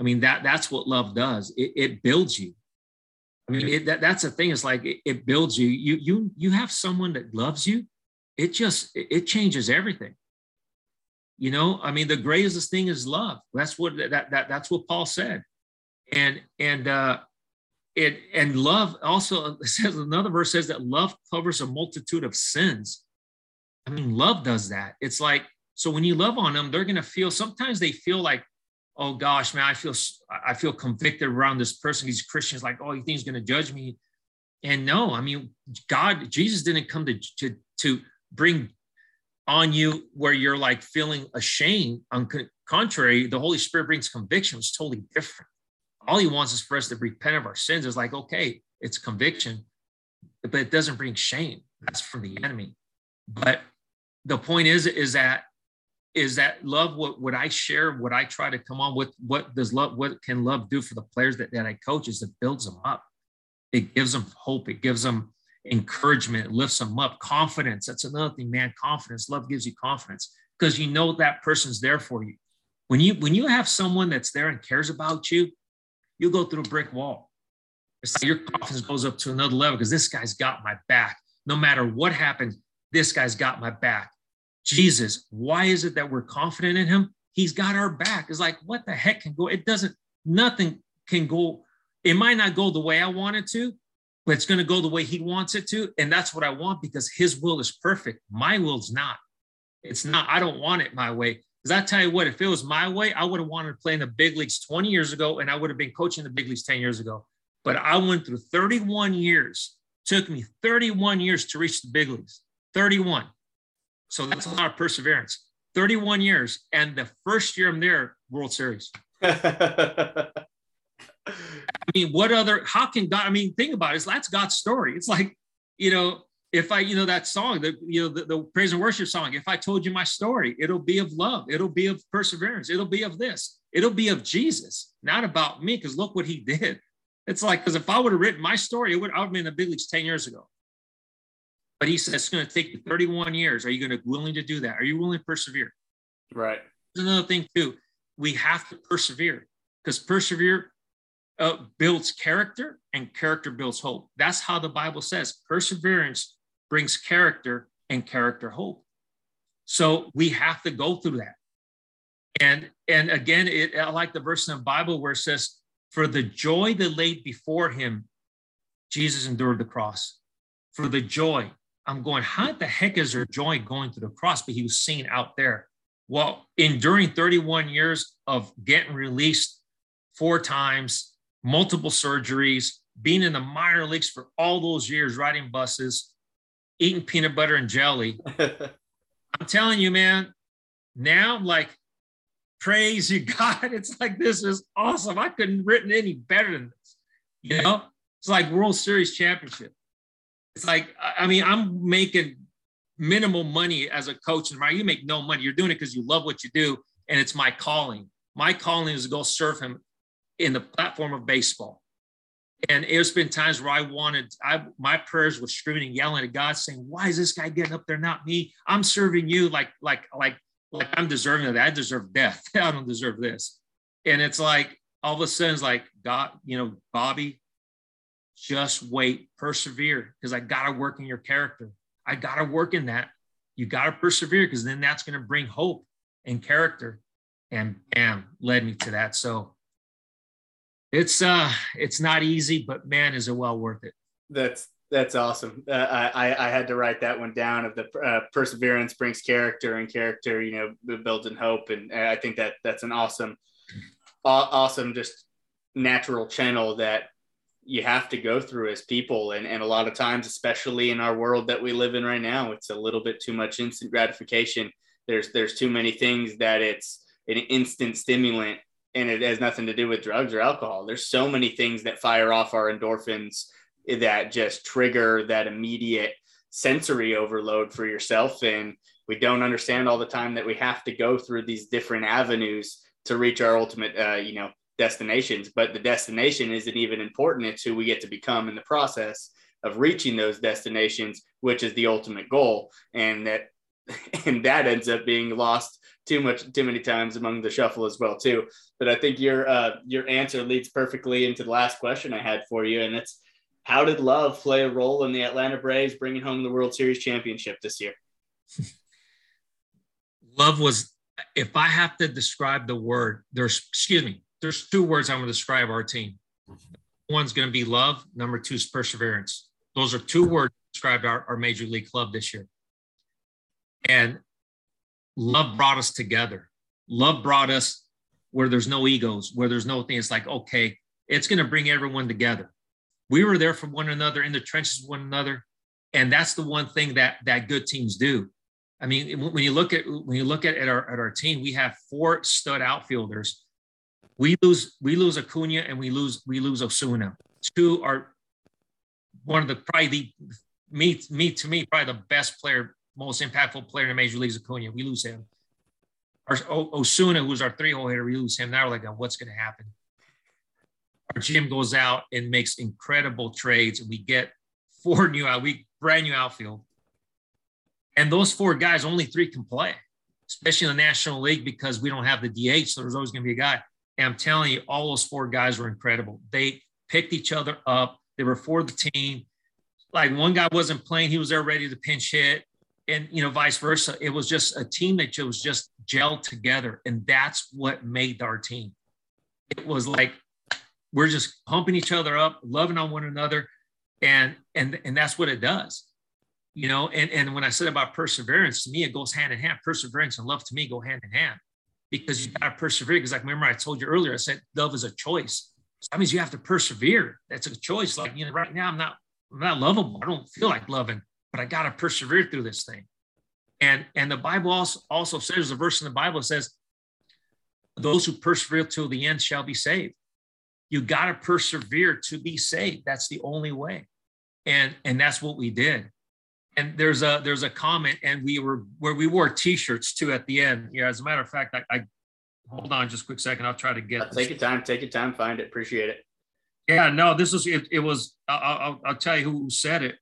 I mean that that's what love does. It, it builds you. I mean it, that, that's the thing. It's like it, it builds you. You you you have someone that loves you it just it changes everything. You know i mean the greatest thing is love. That's what that, that that's what paul said. And and uh it and love also [LAUGHS] says another verse says that love covers a multitude of sins. I mean love does that. It's like so when you love on them they're going to feel sometimes they feel like oh gosh man i feel i feel convicted around this person these christians like oh you think he's going to judge me? And no i mean god jesus didn't come to to to bring on you where you're like feeling ashamed. On contrary, the Holy Spirit brings conviction. It's totally different. All He wants is for us to repent of our sins. It's like okay, it's conviction, but it doesn't bring shame. That's from the enemy. But the point is, is that is that love what would i share what i try to come on with what does love what can love do for the players that, that i coach is it builds them up it gives them hope it gives them encouragement, lifts them up. Confidence, that's another thing, man. Confidence, love gives you confidence because you know that person's there for you. When you when you have someone that's there and cares about you, you go through a brick wall. It's like your confidence goes up to another level because this guy's got my back. No matter what happens, this guy's got my back. Jesus, why is it that we're confident in him? He's got our back. It's like, what the heck can go? It doesn't, nothing can go. It might not go the way I want it to, but it's going to go the way he wants it to. And that's what I want because his will is perfect. My will's not. It's not, I don't want it my way. Because I tell you what, if it was my way, I would have wanted to play in the big leagues 20 years ago, and I would have been coaching the big leagues 10 years ago. But I went through 31 years. Took me 31 years to reach the big leagues. 31. So that's a lot of perseverance. 31 years. And the first year I'm there, World Series. [LAUGHS] I mean, what other, how can God, I mean, think about it. That's God's story. It's like, you know, if I, you know, that song, the, you know, the, the praise and worship song, if I told you my story, it'll be of love. It'll be of perseverance. It'll be of this. It'll be of Jesus, not about me. Cause look what he [LAUGHS] did. It's like, cause if I would have written my story, it would, I would have been in the big leagues 10 years ago. But he says, it's going to take you 31 years. Are you going to willing to do that? Are you willing to persevere? Right. There's another thing too. We have to persevere because persevere uh, builds character and character builds hope. That's how the Bible says perseverance brings character and character hope. So we have to go through that. And and again, it, I like the verse in the Bible where it says, "For the joy that laid before him, Jesus endured the cross." For the joy, I'm going, how the heck is there joy going to the cross? But he was seen out there. Well, enduring 31 years of getting released four times, multiple surgeries, being in the minor leagues for all those years, riding buses, eating peanut butter and jelly. [LAUGHS] I'm telling you, man, now I'm like, praise you, [LAUGHS] God. It's like, this is awesome. I couldn't have written any better than this. You know, it's like World Series championship. It's like, I mean, I'm making minimal money as a coach. And you make no money. You're doing it because you love what you do. And it's my calling. My calling is to go serve him in the platform of baseball. And there's been times where I wanted, I my prayers were screaming and yelling at God, saying, "Why is this guy getting up there, not me? I'm serving you like like like like I'm deserving of that. I deserve death. [LAUGHS] I don't deserve this." And it's like all of a sudden, it's like God, you know, Bobby, just wait, persevere, because I gotta work in your character. I gotta work in that. You gotta persevere, because then that's gonna bring hope and character. And bam, led me to that. So it's uh it's not easy but man is it well worth it. That's that's awesome. Uh, i i had to write that one down of the uh, perseverance brings character and character you know builds in hope. And i think that that's an awesome awesome just natural channel that you have to go through as people. And, and a lot of times especially in our world that we live in right now it's a little bit too much instant gratification. There's there's too many things that it's an instant stimulant and it has nothing to do with drugs or alcohol. There's so many things that fire off our endorphins that just trigger that immediate sensory overload for yourself. And we don't understand all the time that we have to go through these different avenues to reach our ultimate, uh, you know, destinations. But the destination isn't even important. It's who we get to become in the process of reaching those destinations, which is the ultimate goal. And that, [LAUGHS] and that ends up being lost too much too many times among the shuffle as well too. But I think your uh, your answer leads perfectly into the last question I had for you, and it's how did love play a role in the Atlanta Braves bringing home the World Series championship this year? [LAUGHS] love was, if I have to describe the word, there's excuse me, there's two words I'm going to describe our team. One's going to be love. Number two is perseverance. Those are two words described our, our major league club this year. And love brought us together. Love brought us where there's no egos, where there's no thing. It's like, okay, it's going to bring everyone together. We were there for one another in the trenches with one another. And that's the one thing that that good teams do. I mean, when you look at when you look at, at our at our team, we have four stud outfielders. We lose we lose Acuna and we lose we lose Ozuna. Two are one of the probably the me me to me probably the best player most impactful player in the major leagues, Acuna. We lose him. Our Ozuna, who's our three-hole hitter, we lose him. Now we're like, what's going to happen? Our GM goes out and makes incredible trades, and we get four new out, we brand new outfield. And those four guys, only three can play, especially in the National League because we don't have the DH. So there's always going to be a guy. And I'm telling you, all those four guys were incredible. They picked each other up. They were for the team. Like one guy wasn't playing, he was there ready to pinch hit and you know vice versa it was just a team that was just gelled together and that's what made our team it was like we're just pumping each other up loving on one another and and and that's what it does you know and and when i said about perseverance to me it goes hand in hand perseverance and love to me go hand in hand because you got to persevere. Because like remember I told you earlier, I said love is a choice. So that means you have to persevere. That's a choice. Like you know, right now I'm not I'm not lovable. I don't feel like loving, but I got to persevere through this thing. And and the Bible also also says there's a verse in the Bible that says, "Those who persevere till the end shall be saved." You got to persevere to be saved. That's the only way. And and that's what we did. And there's a there's a comment, and we were where we wore T-shirts too at the end. Yeah, as a matter of fact, I, I hold on just a quick second. I'll try to get. Uh, take your time. Take your time. Find it. Appreciate it. Yeah, no, this was it. It was. I'll, I'll, I'll tell you who said it.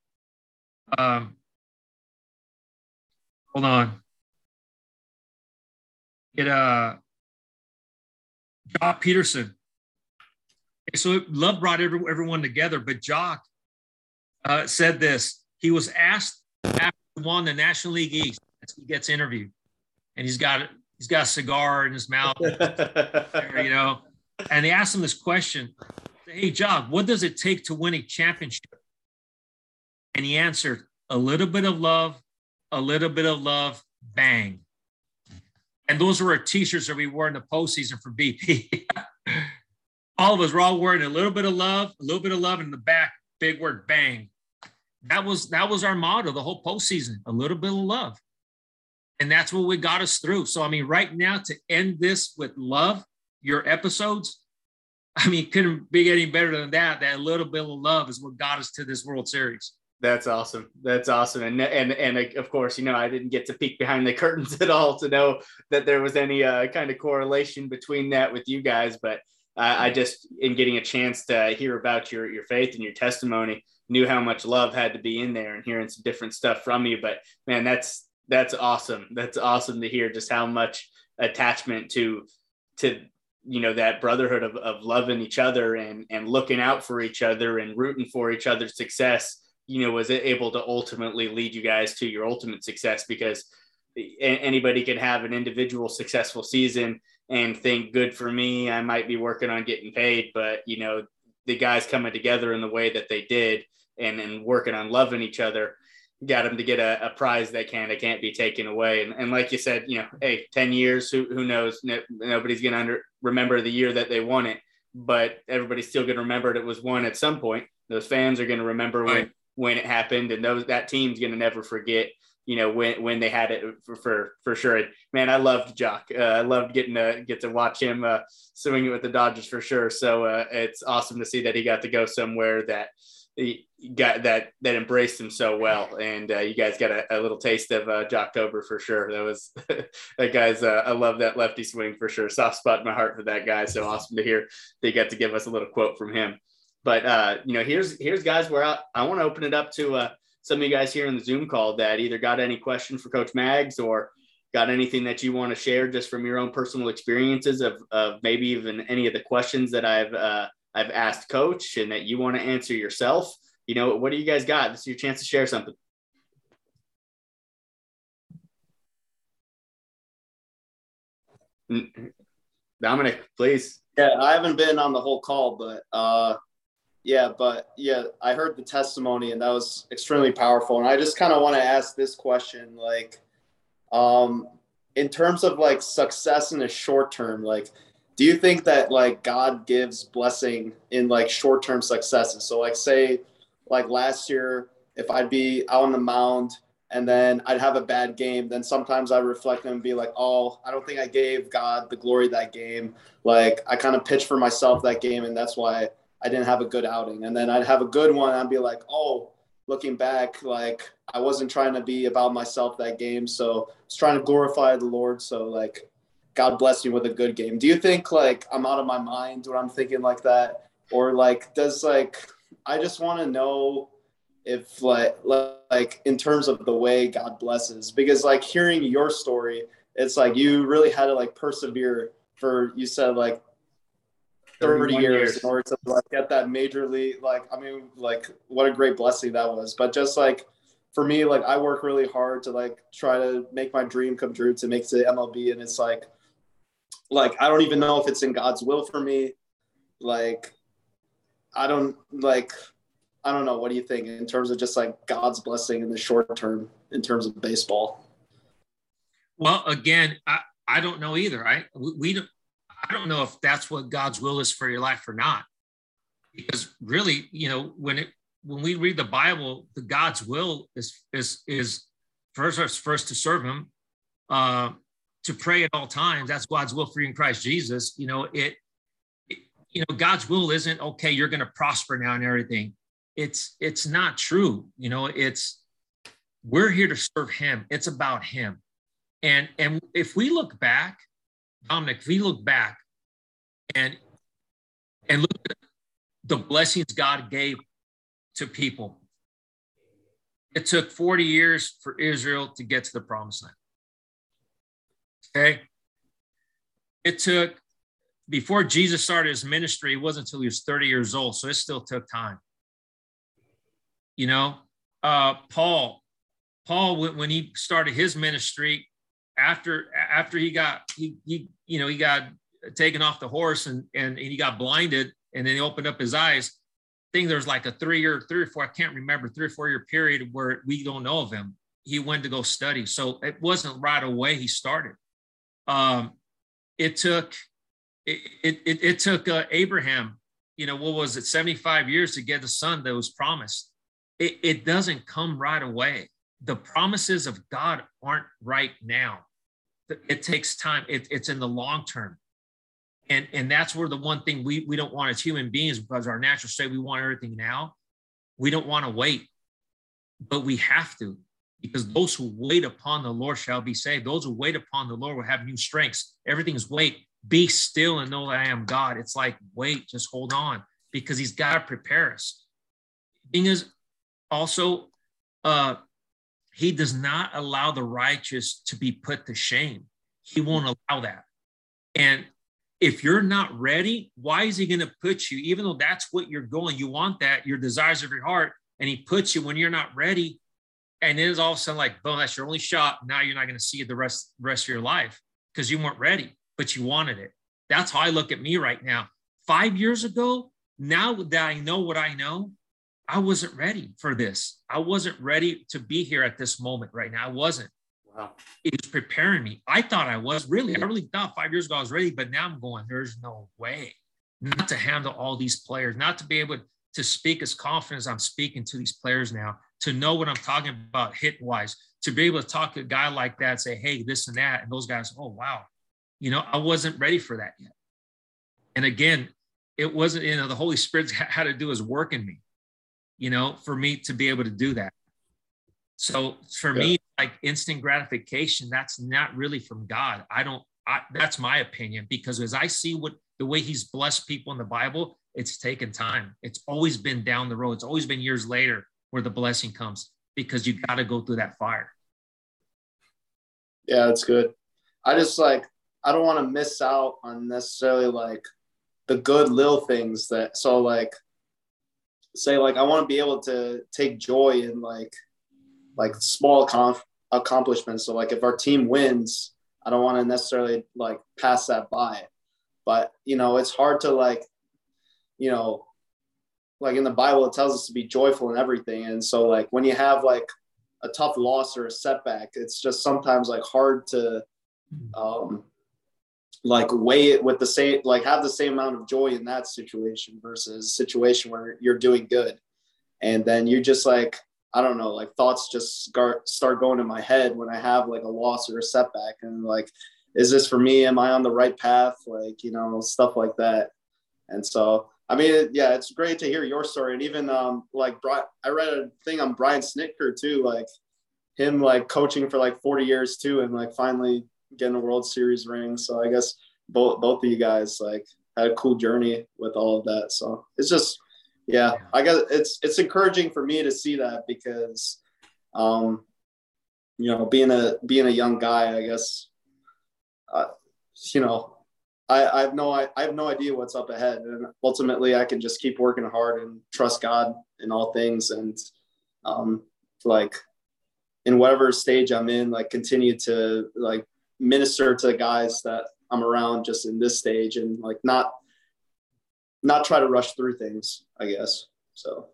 Um, hold on. It uh, Joc Pederson. So love brought every, everyone together, but Joc uh, said this. He was asked after he won the National League East. He gets interviewed, and he's got he's got a cigar in his mouth, [LAUGHS] you know. And they asked him this question: Hey, Joc, what does it take to win a championship? And he answered, a little bit of love, a little bit of love, bang. And those were our t-shirts that we wore in the postseason for BP. [LAUGHS] all of us were all wearing a little bit of love, a little bit of love in the back, big word bang. That was that was our motto the whole postseason, a little bit of love. And that's what we got us through. So I mean, right now to end this with love, your episodes, I mean, couldn't be any better than that. That little bit of love is what got us to this World Series. That's awesome. That's awesome. And and and of course, you know, I didn't get to peek behind the [LAUGHS] curtains at all to know that there was any uh, kind of correlation between that with you guys. But uh, I just, in getting a chance to hear about your your faith and your testimony, knew how much love had to be in there, and hearing some different stuff from you. But man, that's that's awesome. That's awesome to hear just how much attachment to to you know that brotherhood of, of loving each other and and looking out for each other and rooting for each other's success you know was it able to ultimately lead you guys to your ultimate success because anybody can have an individual successful season and think good for me i might be working on getting paid but you know the guys coming together in the way that they did and and working on loving each other got them to get a, a prize that can that can't be taken away. And, and like you said, you know, hey, ten years, who who knows? No, nobody's gonna under, remember the year that they won it, but everybody's still gonna remember it was won at some point. Those fans are gonna remember right. when when it happened, and those that team's gonna never forget. You know when when they had it for for, for sure. Man, I loved Joc. Uh, I loved getting to get to watch him uh, swing it with the Dodgers for sure. So uh, it's awesome to see that he got to go somewhere that got that that embraced him so well, and uh, you guys got a, a, little taste of uh, Joctober for sure. That was [LAUGHS] that guy's. Uh, I love that lefty swing for sure. Soft spot in my heart for that guy. So awesome to hear they got to give us a little quote from him. But uh, you know, here's here's guys where I, I want to open it up to uh, some of you guys here in the Zoom call that either got any question for Coach Mags or got anything that you want to share just from your own personal experiences of, of maybe even any of the questions that I've uh, I've asked coach and that you want to answer yourself. You know, what do you guys got? This is your chance to share something. Dominic, please. Yeah, I haven't been on the whole call, but uh, yeah, but yeah, I heard the testimony and that was extremely powerful. And I just kind of want to ask this question, like, um, in terms of like success in the short term, like do you think that like God gives blessing in like short term successes? So like say like last year, if I'd be out on the mound and then I'd have a bad game, then sometimes I reflect and be like, oh, I don't think I gave God the glory that game. Like I kind of pitched for myself that game, and that's why I didn't have a good outing. And then I'd have a good one, I'd be like, oh, looking back, like I wasn't trying to be about myself that game, so I was trying to glorify the Lord. So like God bless you with a good game. Do you think like I'm out of my mind when I'm thinking like that? Or like does like I just want to know if like like in terms of the way God blesses because like hearing your story, it's like you really had to like persevere for you said like 30 years, years, in order to like get that major league like I mean like what a great blessing that was. But just like for me, like I work really hard to like try to make my dream come true to make the MLB and it's like like I don't even know if it's in God's will for me. Like I don't like I don't know. What do you think in terms of just like God's blessing in the short term in terms of baseball? Well, again, I, I don't know either. I we, we don't I don't know if that's what God's will is for your life or not. Because really, you know, when it when we read the Bible, the God's will is is is first first to serve Him, uh, to pray at all times. That's God's will for you in Christ Jesus. You know, it, it you know, God's will isn't okay. You're going to prosper now and everything. It's it's not true. You know, it's we're here to serve Him. It's about Him, and and if we look back, Dominic, if we look back, and and look at the blessings God gave to people. It took 40 years for Israel to get to the promised land. Okay. It took, before Jesus started his ministry, it wasn't until he was 30 years old. So it still took time. You know, uh, Paul, Paul, when he started his ministry, after after he got he, he you know he got taken off the horse and, and and he got blinded and then he opened up his eyes I think there's like a three year, three or four, I can't remember, three or four year period where we don't know of him. He went to go study. So it wasn't right away he started. Um, it took, it, it, it took uh, Abraham, you know, what was it, 75 years to get the son that was promised. It, it doesn't come right away. The promises of God aren't right now. It takes time. It, it's in the long term and and that's where the one thing we we don't want as human beings because our natural state we want everything now. We don't want to wait but we have to because those who wait upon the lord shall be saved. Those who wait upon the lord will have new strengths. Everything is wait. Be still and know that i am god. It's like wait just hold on because he's got to prepare us. Thing is also uh he does not allow the righteous to be put to shame. He won't allow that. And if you're not ready, why is he going to put you, even though that's what you're going, you want that, your desires of your heart, and he puts you when you're not ready. And then it's all of a sudden like, boom, that's your only shot. Now you're not going to see it the rest, rest of your life because you weren't ready, but you wanted it. That's how I look at me right now. Five years ago, now that I know what I know, I wasn't ready for this. I wasn't ready to be here at this moment right now. I wasn't. Wow. It was preparing me. I thought I was really, I really thought five years ago I was ready, but now I'm going, there's no way not to handle all these players, not to be able to speak as confident as I'm speaking to these players now, to know what I'm talking about hit wise, to be able to talk to a guy like that, say, hey, this and that. And those guys, oh, wow. You know, I wasn't ready for that yet. And again, it wasn't, you know, the Holy Spirit [LAUGHS] had to do his work in me, you know, for me to be able to do that. So for yeah. me, like instant gratification, that's not really from God. I don't, I, that's my opinion because as I see what the way he's blessed people in the Bible, it's taken time. It's always been down the road. It's always been years later where the blessing comes because you got to go through that fire. Yeah, that's good. I just like, I don't want to miss out on necessarily like the good little things that, so like, say, like, I want to be able to take joy in like, like small conf- accomplishments. So like if our team wins, I don't want to necessarily like pass that by. But you know, it's hard to like, you know, like in the Bible, it tells us to be joyful in everything. And so like when you have like a tough loss or a setback, it's just sometimes like hard to um like weigh it with the same like have the same amount of joy in that situation versus situation where you're doing good. And then you just like I don't know, like thoughts just start going in my head when I have like a loss or a setback, and like, is this for me? Am I on the right path? Like, you know, stuff like that. And so, I mean, yeah, it's great to hear your story, and even um, like Brian, I read a thing on Brian Snitker too, like him like coaching for like 40 years too, and like finally getting a World Series ring. So I guess both both of you guys like had a cool journey with all of that. So it's just yeah, I guess it's it's encouraging for me to see that because, um, you know, being a being a young guy, I guess, uh, you know, I, I have no I, I have no idea what's up ahead, and ultimately, I can just keep working hard and trust God in all things, and um, like in whatever stage I'm in, like continue to like minister to the guys that I'm around just in this stage, and like not not try to rush through things, I guess. So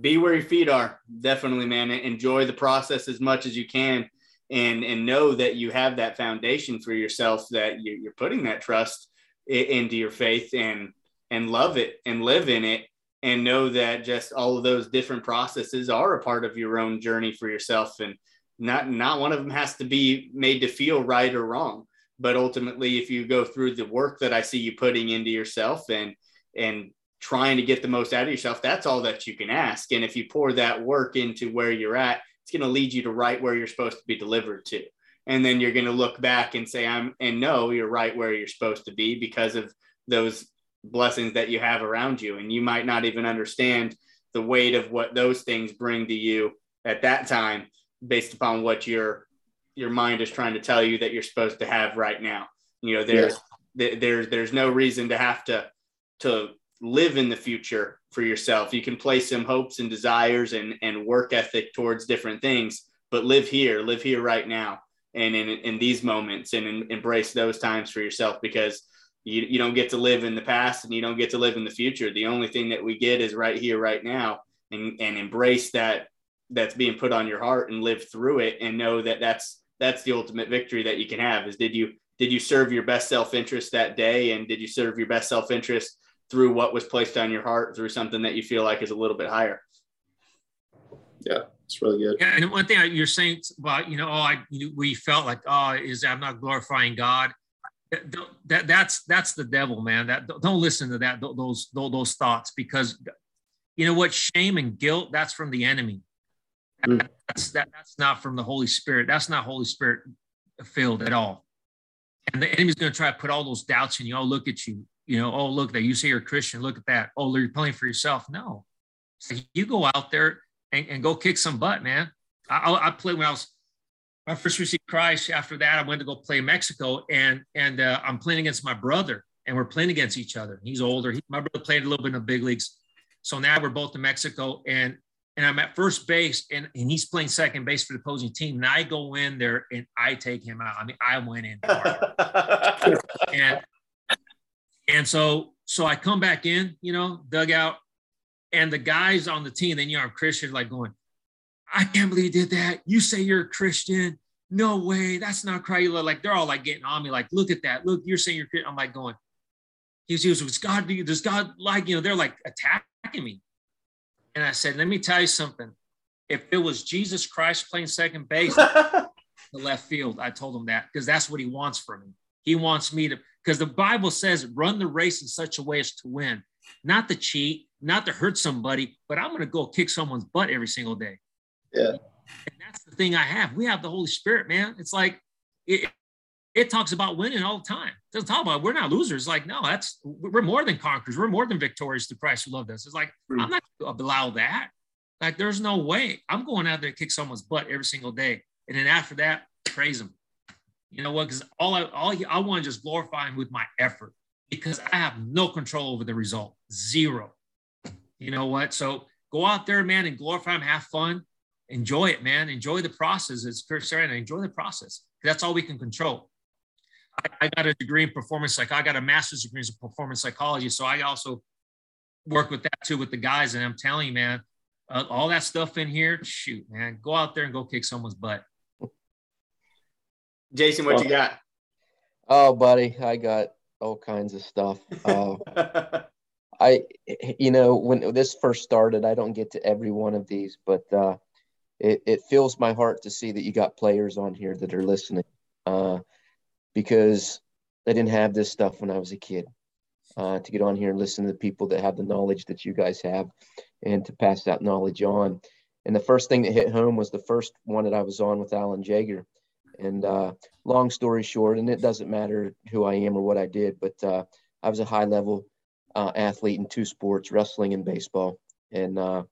be where your feet are. Definitely, man. Enjoy the process as much as you can. and and know that you have that foundation for yourself that you, are putting that trust into your faith and and love it and live in it and know that just all of those different processes are a part of your own journey for yourself and not not one of them has to be made to feel right or wrong but ultimately if you go through the work that i see you putting into yourself and and trying to get the most out of yourself that's all that you can ask. And if you pour that work into where you're at it's going to lead you to right where you're supposed to be delivered to. And then you're going to look back and say i'm and no you're right where you're supposed to be because of those blessings that you have around you. And you might not even understand the weight of what those things bring to you at that time based upon what your your mind is trying to tell you that you're supposed to have right now. You know there's yeah. there's there's no reason to have to to live in the future for yourself. You can place some hopes and desires and and work ethic towards different things but live here live here right now and in, in these moments and in, embrace those times for yourself because you, you don't get to live in the past and you don't get to live in the future. The only thing that we get is right here right now and, and embrace that that's being put on your heart and live through it and know that that's that's the ultimate victory that you can have is did you did you serve your best self-interest that day and did you serve your best self-interest through what was placed on your heart through something that you feel like is a little bit higher. Yeah it's really good. Yeah and one thing you're saying about you know oh i we felt like oh is i'm not glorifying god. That that's that's the devil man. That don't listen to that those those, those thoughts because you know what? Shame and guilt that's from the enemy. Mm. that's that, that's not from the holy spirit. That's not holy spirit filled at all. And the enemy's going to try to put all those doubts in you. Oh look at you you know oh look at that you say you're a christian look at that oh you're playing for yourself no so you go out there and, and go kick some butt man I, I played when i was I first received Christ. After that, I went to go play in Mexico, and and uh, I'm playing against my brother, and we're playing against each other. He's older. He, my brother played a little bit in the big leagues, so now we're both in Mexico, and and I'm at first base, and, and he's playing second base for the opposing team, and I go in there and I take him out. I mean, I went in, [LAUGHS] and and so so I come back in, you know, dugout, and the guys on the team, then you know, I'm Christian, like going I can't believe you did that. You say you're a Christian. No way. That's not Christ. Like they're all like getting on me. Like, look at that. Look, you're saying you're Christian. I'm like going, he was, he was, does God, does God like, you know, they're like attacking me. And I said, let me tell you something. If it was Jesus Christ playing second base, [LAUGHS] the left field, I told him that because that's what he wants from me. He wants me to, because the Bible says run the race in such a way as to win, not to cheat, not to hurt somebody, but I'm going to go kick someone's butt every single day. Yeah. And that's the thing I have. We have the Holy Spirit, man. It's like it, it talks about winning all the time. It doesn't talk about we're not losers. Like, no, that's we're more than conquerors. We're more than victorious to Christ who loved us. It's like, mm-hmm. I'm not gonna allow that. Like, there's no way. I'm going out there to kick someone's butt every single day. And then after that, praise him. You know what? Because all I all I want to just glorify him with my effort because I have no control over the result. Zero. You know what? So go out there, man, and glorify him, have fun enjoy it, man. Enjoy the process. It's Sarah, enjoy the process. That's all we can control. I, I, got a degree in performance psych. I got a master's degree in performance psychology. So I also work with that too with the guys. And I'm telling you, man, uh, all that stuff in here, shoot, man, go out there and go kick someone's butt. Jason, what well, you got? Oh, buddy, I got all kinds of stuff. [LAUGHS] Uh, I, you know, when this first started, I don't get to every one of these, but uh, it, it fills my heart to see that you got players on here that are listening uh, because I didn't have this stuff when I was a kid. Uh, to get on here and listen to the people that have the knowledge that you guys have and to pass that knowledge on. And the first thing that hit home was the first one that I was on with Alan Jaeger. And uh, long story short, and it doesn't matter who I am or what I did, but uh, I was a high level uh, athlete in two sports, wrestling and baseball. And uh,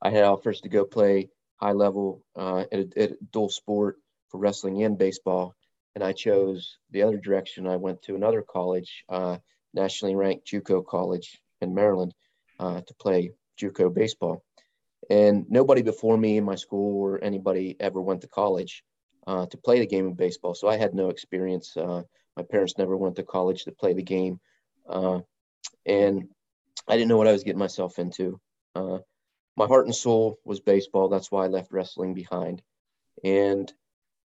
I had offers to go play high level uh, at, a, at, a, dual sport for wrestling and baseball. And I chose the other direction. I went to another college, uh, nationally ranked JUCO college in Maryland, to play JUCO baseball. And nobody before me in my school or anybody ever went to college uh, to play the game of baseball. So I had no experience. Uh, my parents never went to college to play the game. Uh, and I didn't know what I was getting myself into my heart and soul was baseball. That's why I left wrestling behind. And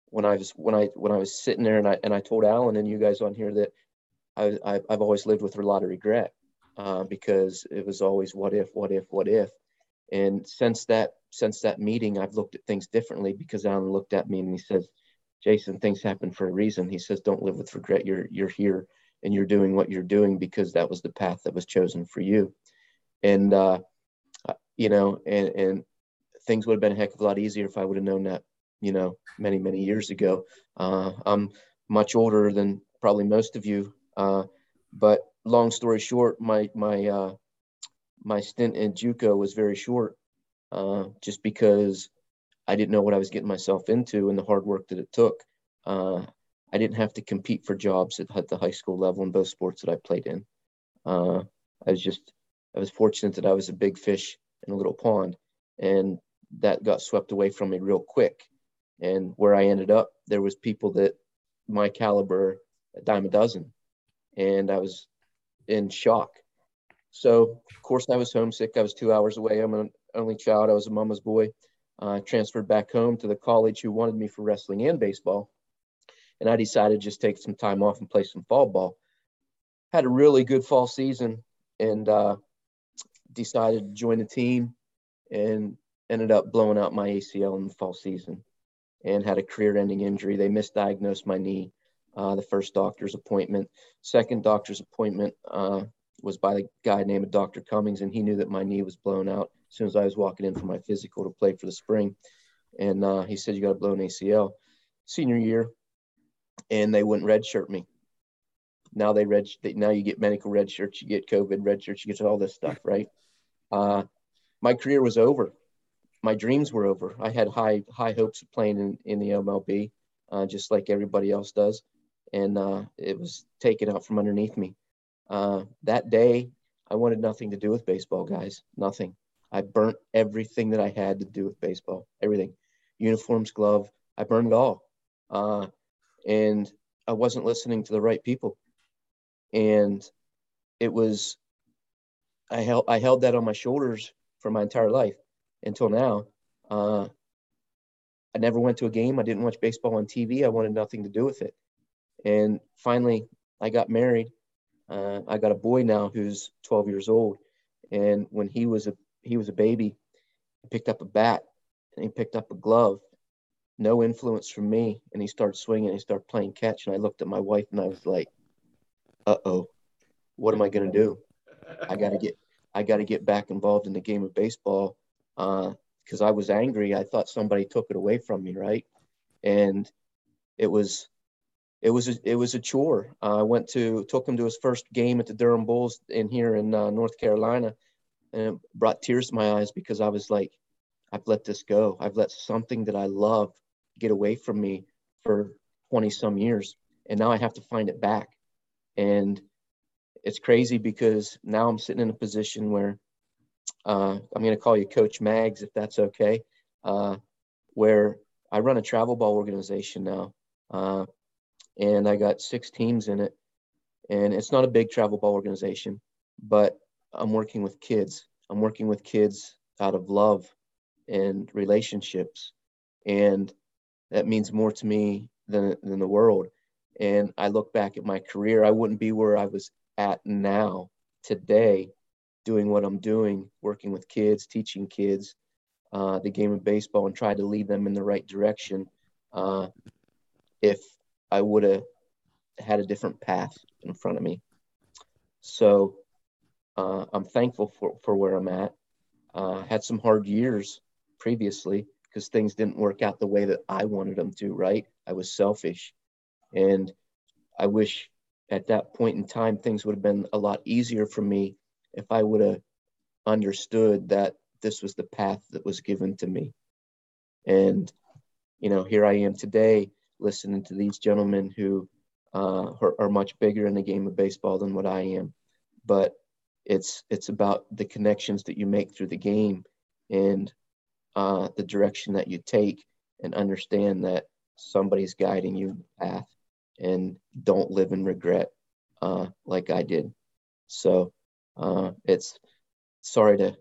when I was when I when I was sitting there and I and I told Alan and you guys on here that I, I have always lived with a lot of regret uh, because it was always what if what if what if and since that since that meeting I've looked at things differently because Alan looked at me and he says Jason things happen for a reason he says don't live with regret you're you're here and you're doing what you're doing because that was the path that was chosen for you and uh, you know and and things would have been a heck of a lot easier if I would have known that you know, many, many years ago. Uh, I'm much older than probably most of you. Uh, but long story short, my, my, uh, my stint in JUCO was very short uh, just because I didn't know what I was getting myself into and the hard work that it took. Uh, I didn't have to compete for jobs at, at, the high school level in both sports that I played in. Uh, I was just, I was fortunate that I was a big fish in a little pond and that got swept away from me real quick and where I ended up, there was people that my caliber, a dime a dozen, and I was in shock. So of course I was homesick. I was two hours away. I'm an only child. I was a mama's boy. I uh, transferred back home to the college who wanted me for wrestling and baseball, and I decided to just take some time off and play some fall ball. Had a really good fall season, and uh, decided to join the team, and ended up blowing out my ACL in the fall season and had a career-ending injury. They misdiagnosed my knee. Uh, the first doctor's appointment. Second doctor's appointment uh, was by the guy named Dr. Cummings, and he knew that my knee was blown out as soon as I was walking in for my physical to play for the spring. And uh, he said, "You got to blow an ACL." Senior year, and they wouldn't redshirt me. Now they red. Now you get medical red shirts, you get COVID red shirts, you get all this stuff, [LAUGHS] right? Uh, my career was over my dreams were over. I had high high hopes of playing in, in the MLB, uh, just like everybody else does, and uh, it was taken out from underneath me. Uh, that day, I wanted nothing to do with baseball, guys. Nothing. I burnt everything that I had to do with baseball. Everything, uniforms, glove. I burned it all, uh, and I wasn't listening to the right people, and it was. I held I held that on my shoulders for my entire life until now. Uh, I never went to a game. I didn't watch baseball on TV. I wanted nothing to do with it. And finally, I got married. Uh, I got a boy now who's 12 years old. And when he was a he was a baby, he picked up a bat and he picked up a glove. No influence from me, and he started swinging. He started playing catch. And I looked at my wife and I was like, "Uh oh, what am I to do? I got to get I got to get back involved in the game of baseball because uh, I was angry. I thought somebody took it away from me, right? And it was it was a, it was a chore. Uh, I went to took him to his first game at the Durham Bulls in here in uh, North Carolina, and it brought tears to my eyes because I was like, I've let this go. I've let something that I love get away from me for 20 some years, and now I have to find it back. And it's crazy because now I'm sitting in a position where uh, I'm going to call you Coach Mags if that's okay, uh, where I run a travel ball organization now. Uh, and I got six teams in it. And it's not a big travel ball organization, but I'm working with kids. I'm working with kids out of love and relationships. And that means more to me than, than the world. And I look back at my career, I wouldn't be where I was at now today doing what I'm doing, working with kids, teaching kids uh, the game of baseball, and try to lead them in the right direction. Uh, if I would have had a different path in front of me, so uh, I'm thankful for for where I'm at. Uh, had some hard years previously because things didn't work out the way that I wanted them to. Right, I was selfish, and I wish at that point in time things would have been a lot easier for me if I would have understood that this was the path that was given to me. And, you know, here I am today listening to these gentlemen who uh, are, are much bigger in the game of baseball than what I am. But it's it's about the connections that you make through the game and uh, the direction that you take and understand that somebody's guiding you path and don't live in regret uh, like I did. So uh, it's sorry to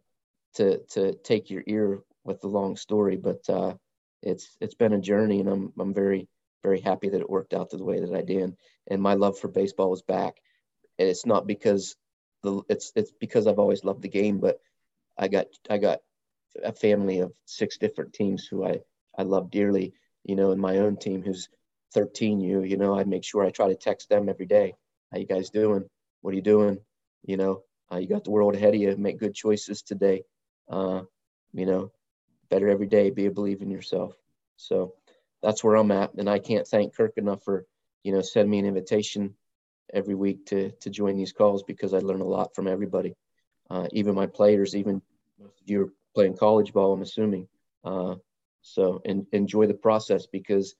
to to take your ear with the long story, but uh, it's it's been a journey, and I'm I'm very very happy that it worked out the way that I did. And my love for baseball was back. And it's not because the it's it's because I've always loved the game, but I got I got a family of six different teams who I I love dearly. You know, and my own team who's 13 you you know I make sure I try to text them every day. How you guys doing? What are you doing? You know, uh, you got the world ahead of you. Make good choices today. Uh, you know, better every day. Be a believe in yourself. So that's where I'm at, and I can't thank Kirk enough for you know sending me an invitation every week to to join these calls because I learn a lot from everybody, uh, even my players, even most of you are playing college ball. I'm assuming. Uh, so and enjoy the process because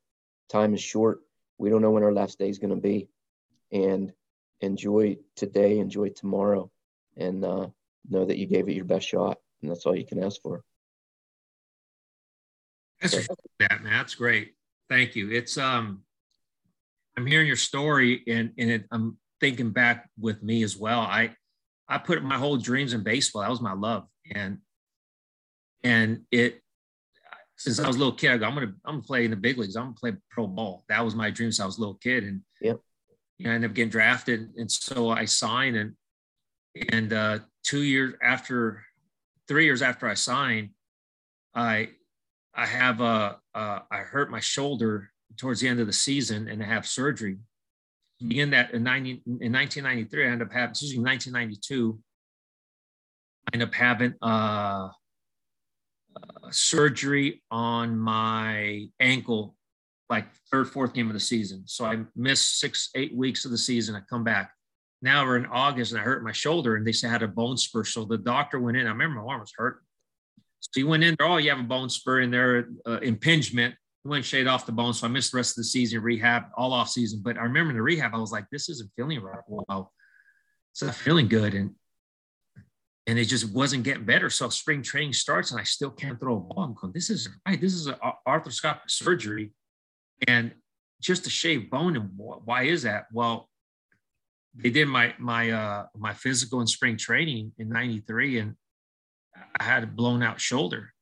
time is short. We don't know when our last day is going to be, and enjoy today, enjoy tomorrow, and uh, know that you gave it your best shot, and that's all you can ask for. That's that, man. That's great. Thank you. It's um, I'm hearing your story, and and it, I'm thinking back with me as well. I I put my whole dreams in baseball. That was my love, and and it since I was a little kid, I go, I'm gonna I'm gonna play in the big leagues. I'm gonna play pro ball. That was my dream since I was a little kid, and yep. You know, I ended up getting drafted, and so I signed, and and uh, two years after, three years after I signed, I I have a uh, I hurt my shoulder towards the end of the season, and I have surgery. Begin that in 90, in 1993, I end up having, excuse me, 1992, I end up having uh, uh, surgery on my ankle, like third, fourth game of the season. So I missed six, eight weeks of the season. I come back. Now we're in August and I hurt my shoulder and they said I had a bone spur. So the doctor went in. I remember my arm was hurt. So he went in there. Oh, you have a bone spur in there, uh, impingement. He went shade off the bone. So I missed the rest of the season, rehab, all off season. But I remember in the rehab, I was like, this isn't feeling right. Well, it's not feeling good. And and it just wasn't getting better. So spring training starts, and I still can't throw a ball. I'm going, this is right. This is an arthroscopic surgery, and just a shaved bone. And why is that? Well, they did my my uh, my physical in spring training in '93, and I had a blown out shoulder.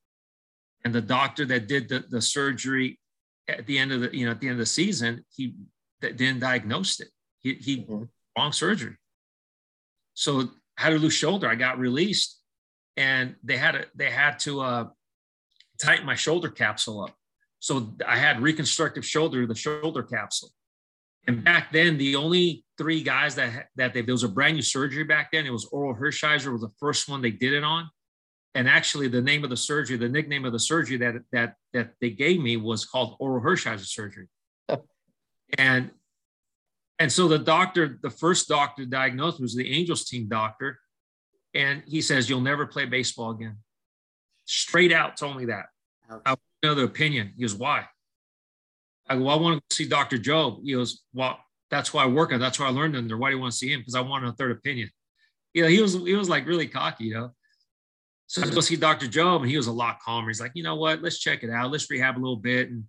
And the doctor that did the, the surgery at the end of the you know at the end of the season, he didn't diagnose it. He, he mm-hmm. wrong surgery. So had a loose shoulder. I got released, and they had a, they had to uh, tighten my shoulder capsule up. So I had reconstructive shoulder, the shoulder capsule. And back then, the only three guys that that they, there was a brand new surgery back then. It was Orel Hershiser was the first one they did it on. And actually, the name of the surgery, the nickname of the surgery that that that they gave me was called Orel Hershiser surgery. Oh. and and so the doctor, the first doctor diagnosed was the Angels team doctor. And he says, You'll never play baseball again. Straight out told me that. I want another opinion. He goes, Why? I go, well, I want to see Dr. Jobe. He goes, Well, that's why I work on. That's why I learned under. Why do you want to see him? Because I want a third opinion. You know, he was he was like really cocky, you know. So I go see Dr. Jobe, and he was a lot calmer. He's like, you know what? Let's check it out. Let's rehab a little bit, and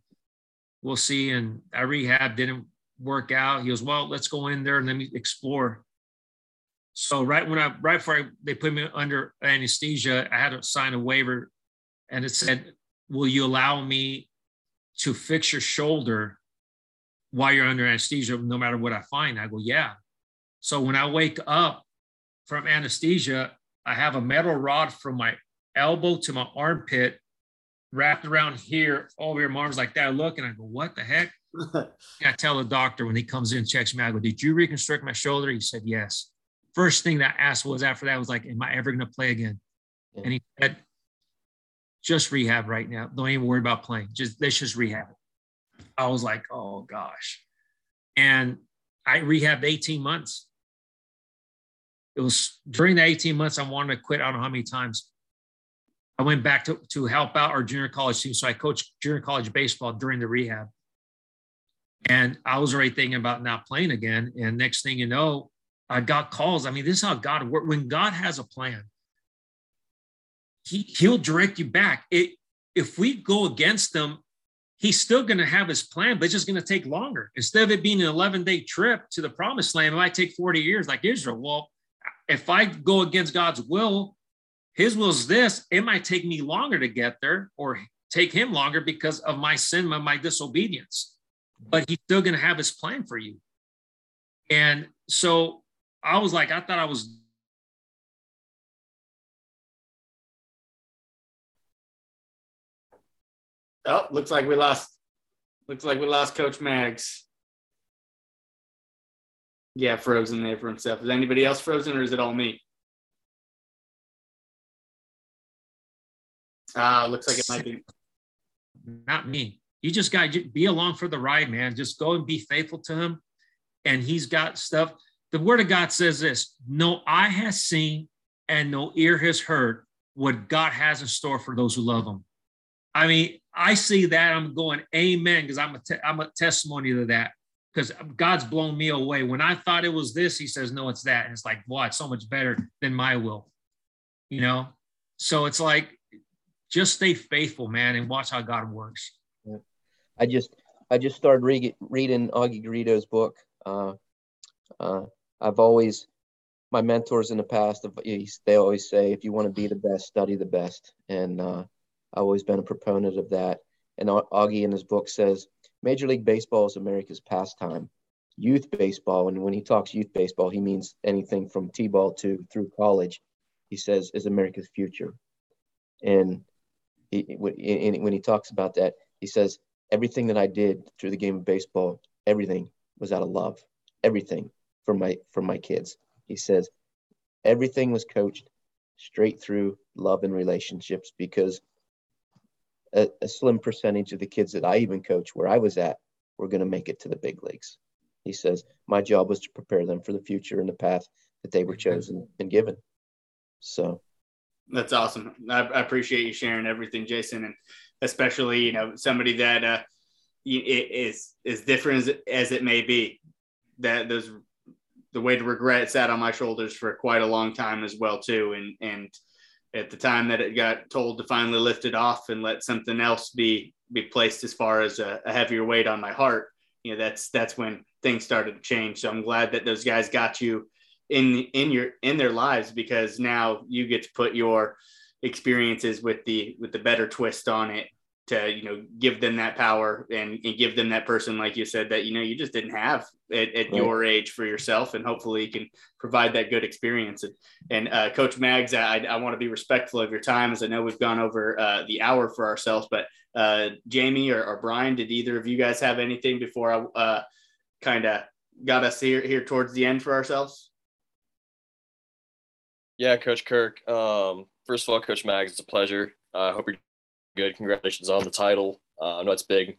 we'll see. And I rehab didn't work out. He goes, well, let's go in there and let me explore. So right when I right before I, they put me under anesthesia, I had to sign a waiver, and it said, "Will you allow me to fix your shoulder while you're under anesthesia, no matter what I find?" I go, "Yeah." So when I wake up from anesthesia, I have a metal rod from my elbow to my armpit wrapped around here over. My arms like that. I look and I go, "What the heck?" [LAUGHS] I tell the doctor when he comes in, checks me, out, I go, Did you reconstruct my shoulder? He said, Yes. First thing that I asked was after that was like, Am I ever going to play again? Yeah. And he said, Just rehab right now. Don't even worry about playing. Just let's just rehab it. I was like, Oh gosh. And I rehabbed 18 months. It was during the 18 months I wanted to quit. I don't know how many times. I went back to, to help out our junior college team. So I coached junior college baseball during the rehab. And I was already thinking about not playing again. And next thing you know, I got calls. I mean, this is how God works. When God has a plan, he, He'll direct you back. It, if we go against Him, He's still going to have His plan, but it's just going to take longer. Instead of it being an 11 day trip to the promised land, it might take 40 years like Israel. Well, if I go against God's will, His will is this, it might take me longer to get there or take Him longer because of my sin, my disobedience. but he's still going to have his plan for you. And so I was like, I thought I was. Oh, looks like we lost. Looks like we lost Coach Mags. Yeah, frozen there for himself. Is anybody else frozen or is it all me? Ah, uh, looks like it might be. Not me. You just got to be along for the ride, man. Just go and be faithful to him. And he's got stuff. The word of God says this no eye has seen and no ear has heard what God has in store for those who love him. I mean, I see that. I'm going, Amen, because I'm a I'm a testimony to that. Because God's blown me away. When I thought it was this, He says, No, it's that. And it's like, wow, it's so much better than my will. You know? So it's like, just stay faithful, man, and watch how God works. Yeah. I just I just started re- reading Augie Garrido's book. Uh, uh, I've always my mentors in the past they always say if you want to be the best, study the best, and uh, I've always been a proponent of that. And Augie in his book says Major League Baseball is America's pastime. Youth baseball, and when he talks youth baseball, he means anything from t-ball to through college. He says is America's future, and he, when he talks about that, he says, everything that I did through the game of baseball, everything was out of love, everything for my, for my kids. He says, everything was coached straight through love and relationships because a, a slim percentage of the kids that I even coach where I was at were going to make it to the big leagues. He says, my job was to prepare them for the future and the path that they were chosen and given. So that's awesome. I, I, appreciate you sharing everything, Jason, and especially you know somebody that uh, is is different as, as it may be. That there's the weight of regret sat on my shoulders for quite a long time as well too, and and at the time that it got told to finally lift it off and let something else be be placed as far as a, a heavier weight on my heart, you know that's that's when things started to change. So I'm glad that those guys got you in in your in their lives because now you get to put your experiences with the with the better twist on it to you know give them that power and, and give them that person like you said that you know you just didn't have at, at right. your age for yourself and hopefully you can provide that good experience and, and uh, coach mags i, I want to be respectful of your time as i know we've gone over uh, the hour for ourselves but uh, jamie or, or, brian did either of you guys have anything before i uh, kind of got us here here towards the end for ourselves yeah, Coach Kirk. Um, first of all, Coach Mags, it's a pleasure. I uh, hope you're good. Congratulations on the title. Uh, I know it's big.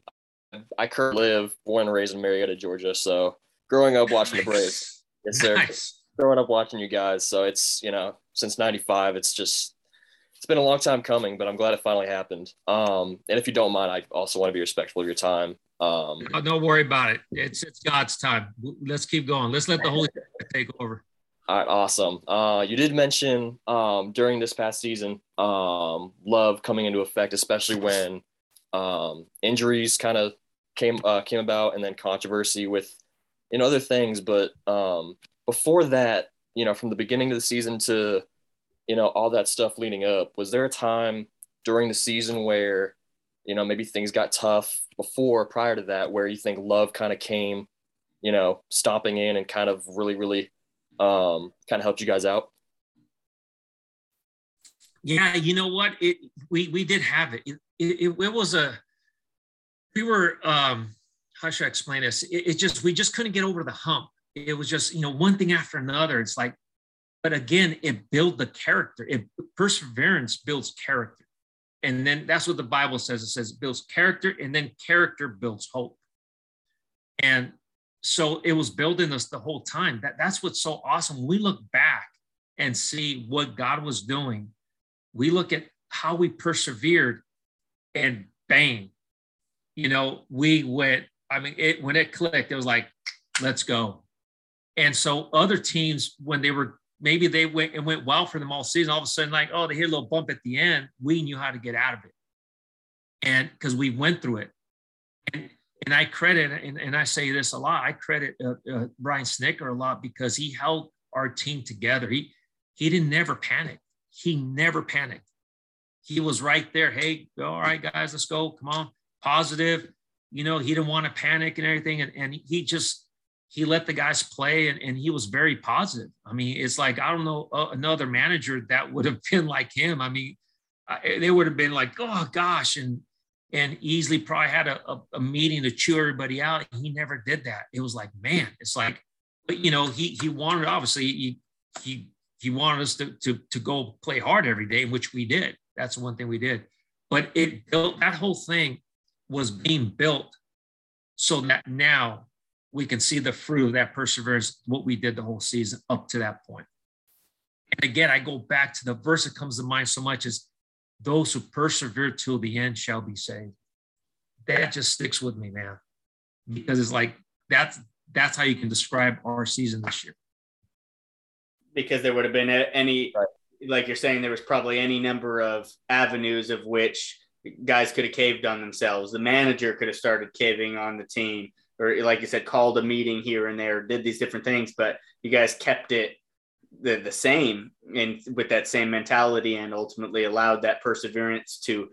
I currently live, born and raised in Marietta, Georgia. So growing up watching the Braves, yes, sir. Nice. Growing up watching you guys. So it's you know since '95, it's just it's been a long time coming, but I'm glad it finally happened. Um, and if you don't mind, I also want to be respectful of your time. Um, no, don't worry about it. It's it's God's time. Let's keep going. Let's let the Holy Spirit take over. All right, awesome. Uh, you did mention um, during this past season, um, love coming into effect, especially when um, injuries kind of came uh, came about, and then controversy with and other things. But um, before that, you know, from the beginning of the season to you know all that stuff leading up, was there a time during the season where you know maybe things got tough before prior to that, where you think love kind of came, you know, stomping in and kind of really really um, kind of helped you guys out? Yeah, you know what? It we we did have it. It, it, it was a we were um how should I explain this? It, it just we just couldn't get over the hump. It was just you know one thing after another. It's like, but again, it built the character. It perseverance builds character, and then that's what the Bible says. It says it builds character, and then character builds hope. And so it was building us the whole time. That, that's what's so awesome. We look back and see what God was doing. We look at how we persevered and bang, you know, we went, I mean, it when it clicked, it was like, let's go. And so other teams, when they were maybe they went and went well for them all season, all of a sudden, like, oh, they hit a little bump at the end. We knew how to get out of it. And because we went through it. And and I credit, and, and I say this a lot, I credit uh, uh, Brian Snitker a lot because he held our team together. He he didn't never panic. He never panicked. He was right there. Hey, all right, guys, let's go. Come on, positive. you know, he didn't want to panic and everything. And, and he just, he let the guys play and, and he was very positive. I mean, it's like, I don't know uh, another manager that would have [LAUGHS] been like him. I mean, I, they would have been like, oh gosh. And, and easily probably had a, a, a, meeting to chew everybody out. He never did that. It was like, man, it's like, but you know, he, he wanted, obviously he, he, he wanted us to, to, to go play hard every day, which we did. That's one thing we did. But it built, that whole thing was being built so that now we can see the fruit of that perseverance, what we did the whole season up to that point. And again, I go back to the verse that comes to mind so much is those who persevere till the end shall be saved. That just sticks with me, man, because it's like that's that's how you can describe our season this year. Because there would have been any, right. like you're saying, there was probably any number of avenues of which guys could have caved on themselves. The manager could have started caving on the team or like you said, called a meeting here and there, did these different things, but you guys kept it the, the same and with that same mentality and ultimately allowed that perseverance to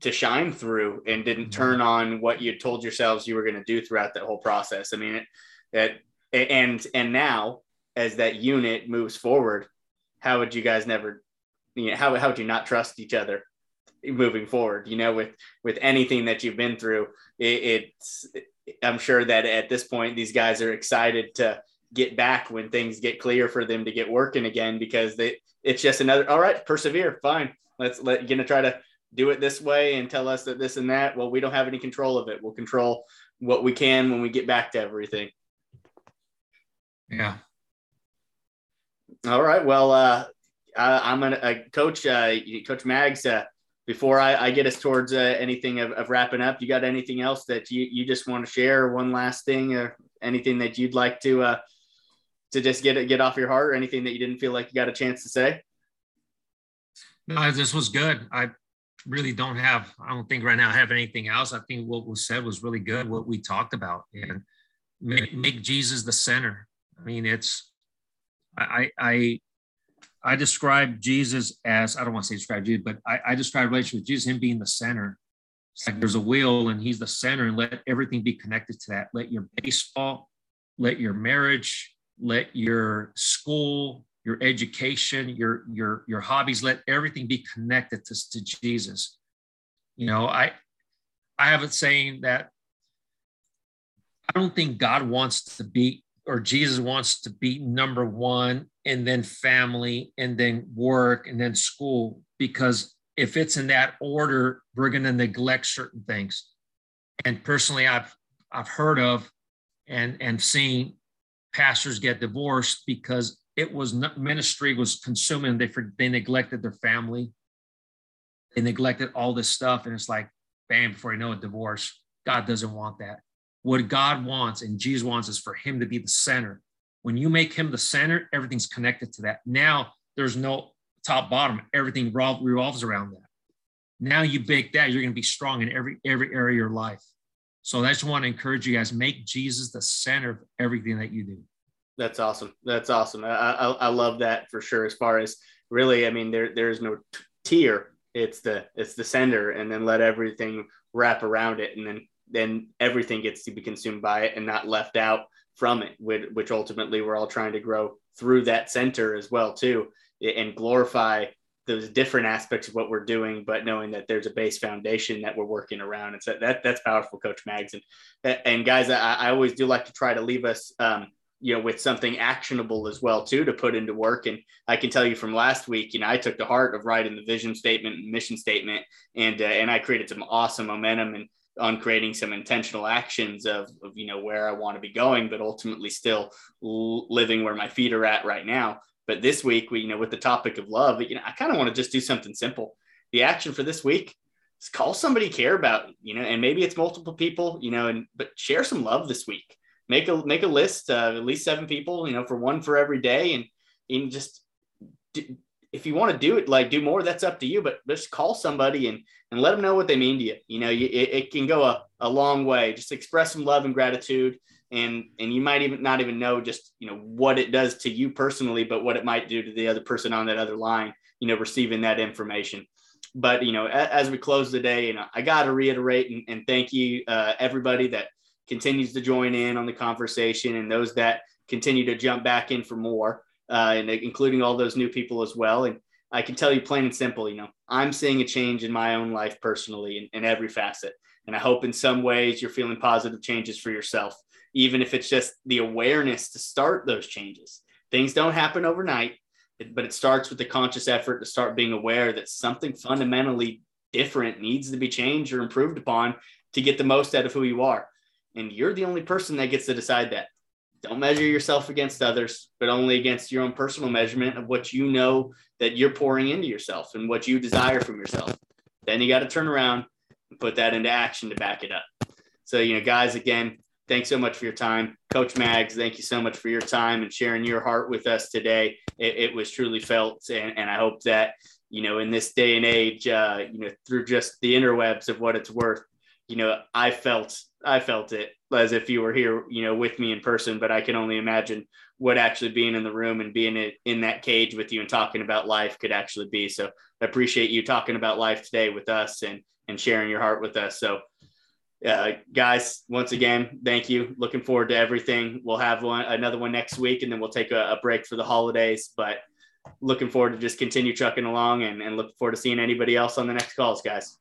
to shine through and didn't mm-hmm. turn on what you told yourselves you were going to do throughout that whole process. I mean, it, it, and and now as that unit moves forward, how would you guys never, you know, how how would you not trust each other moving forward? You know, with with anything that you've been through, it, it's I'm sure that at this point, these guys are excited to get back when things get clear for them to get working again because they, it's just another, all right, persevere, fine. Let's let, to try to do it this way and tell us that this and that. Well, we don't have any control of it. We'll control what we can when we get back to everything. Yeah. All right. Well, uh, I, am gonna uh, coach, uh, coach Mags, uh, before I, I get us towards uh, anything of, of, wrapping up, you got anything else that you, you just want to share? One last thing, or anything that you'd like to uh, to just get it get off your heart, or anything that you didn't feel like you got a chance to say? No, this was good. I really don't have. I don't think right now I have anything else. I think what was said was really good. What we talked about and make, make Jesus the center. I mean, it's I I I describe Jesus as I don't want to say describe Jesus, but I, I describe relationship with Jesus, him being the center. It's like there's a wheel and he's the center, and let everything be connected to that. Let your baseball, let your marriage, let your school, your education, your your your hobbies, let everything be connected to, to Jesus. You know, I I have it saying that I don't think God wants to be or Jesus wants to be number one and then family and then work and then school because if it's in that order we're going to neglect certain things and personally i've i've heard of and and seen pastors get divorced because it was not, ministry was consuming they they neglected their family they neglected all this stuff and it's like bam before you know it divorce god doesn't want that what God wants and Jesus wants is for him to be the center. When you make him the center, everything's connected to that. Now there's no top bottom, everything revolves around that. Now you bake that, you're going to be strong in every every area of your life. So I just want to encourage you guys make Jesus the center of everything that you do. That's awesome. That's awesome. I, I, I love that for sure. As far as really, I mean, there there's no tier. It's the it's the center, and then let everything wrap around it, and then then everything gets to be consumed by it and not left out from it, which ultimately we're all trying to grow through that center as well too, and glorify those different aspects of what we're doing, but knowing that there's a base foundation that we're working around. And so that that's powerful, Coach Mags. And and guys, I, I always do like to try to leave us um, you know, with something actionable as well too to put into work. And I can tell you from last week, you know, I took the heart of writing the vision statement and mission statement, and uh, and I created some awesome momentum and on creating some intentional actions of, of you know where I want to be going, but ultimately still living where my feet are at right now. But this week, we you know with the topic of love, you know I kind of want to just do something simple. The action for this week is call somebody care about, you know, and maybe it's multiple people, you know, and but share some love this week. Make a make a list, uh, at least seven people, you know, for one for every day, and and just if you want to do it, like do more, that's up to you. But just call somebody and and let them know what they mean to you. You know, you, it, it can go a, a long way. Just express some love and gratitude, and and you might even not even know just you know what it does to you personally, but what it might do to the other person on that other line. You know, receiving that information. But you know, as, we close the day, you know, I got to reiterate and, and, thank you uh, everybody that continues to join in on the conversation and those that continue to jump back in for more, uh, and including all those new people as well. And I can tell you plain and simple, you know, I'm seeing a change in my own life personally in, in every facet. And I hope in some ways you're feeling positive changes for yourself, even if it's just the awareness to start those changes. Things don't happen overnight, but it starts with the conscious effort to start being aware that something fundamentally different needs to be changed or improved upon to get the most out of who you are. And you're the only person that gets to decide that. Don't measure yourself against others, but only against your own personal measurement of what you know that you're pouring into yourself and what you desire from yourself. Then you got to turn around and put that into action to back it up. So, you know, guys, again, thanks so much for your time. Coach Mags, thank you so much for your time and sharing your heart with us today. It, it was truly felt. And, and, I hope that, you know, in this day and age, uh, you know, through just the interwebs of what it's worth, you know, I felt, I felt it as if you were here, you know, with me in person, but I can only imagine what actually being in the room and being in that cage with you and talking about life could actually be. So I appreciate you talking about life today with us and, and sharing your heart with us. So uh, guys, once again, thank you. Looking forward to everything. We'll have one another one next week, and then we'll take a, a break for the holidays. But looking forward to just continue trucking along, and, and looking forward to seeing anybody else on the next calls, guys.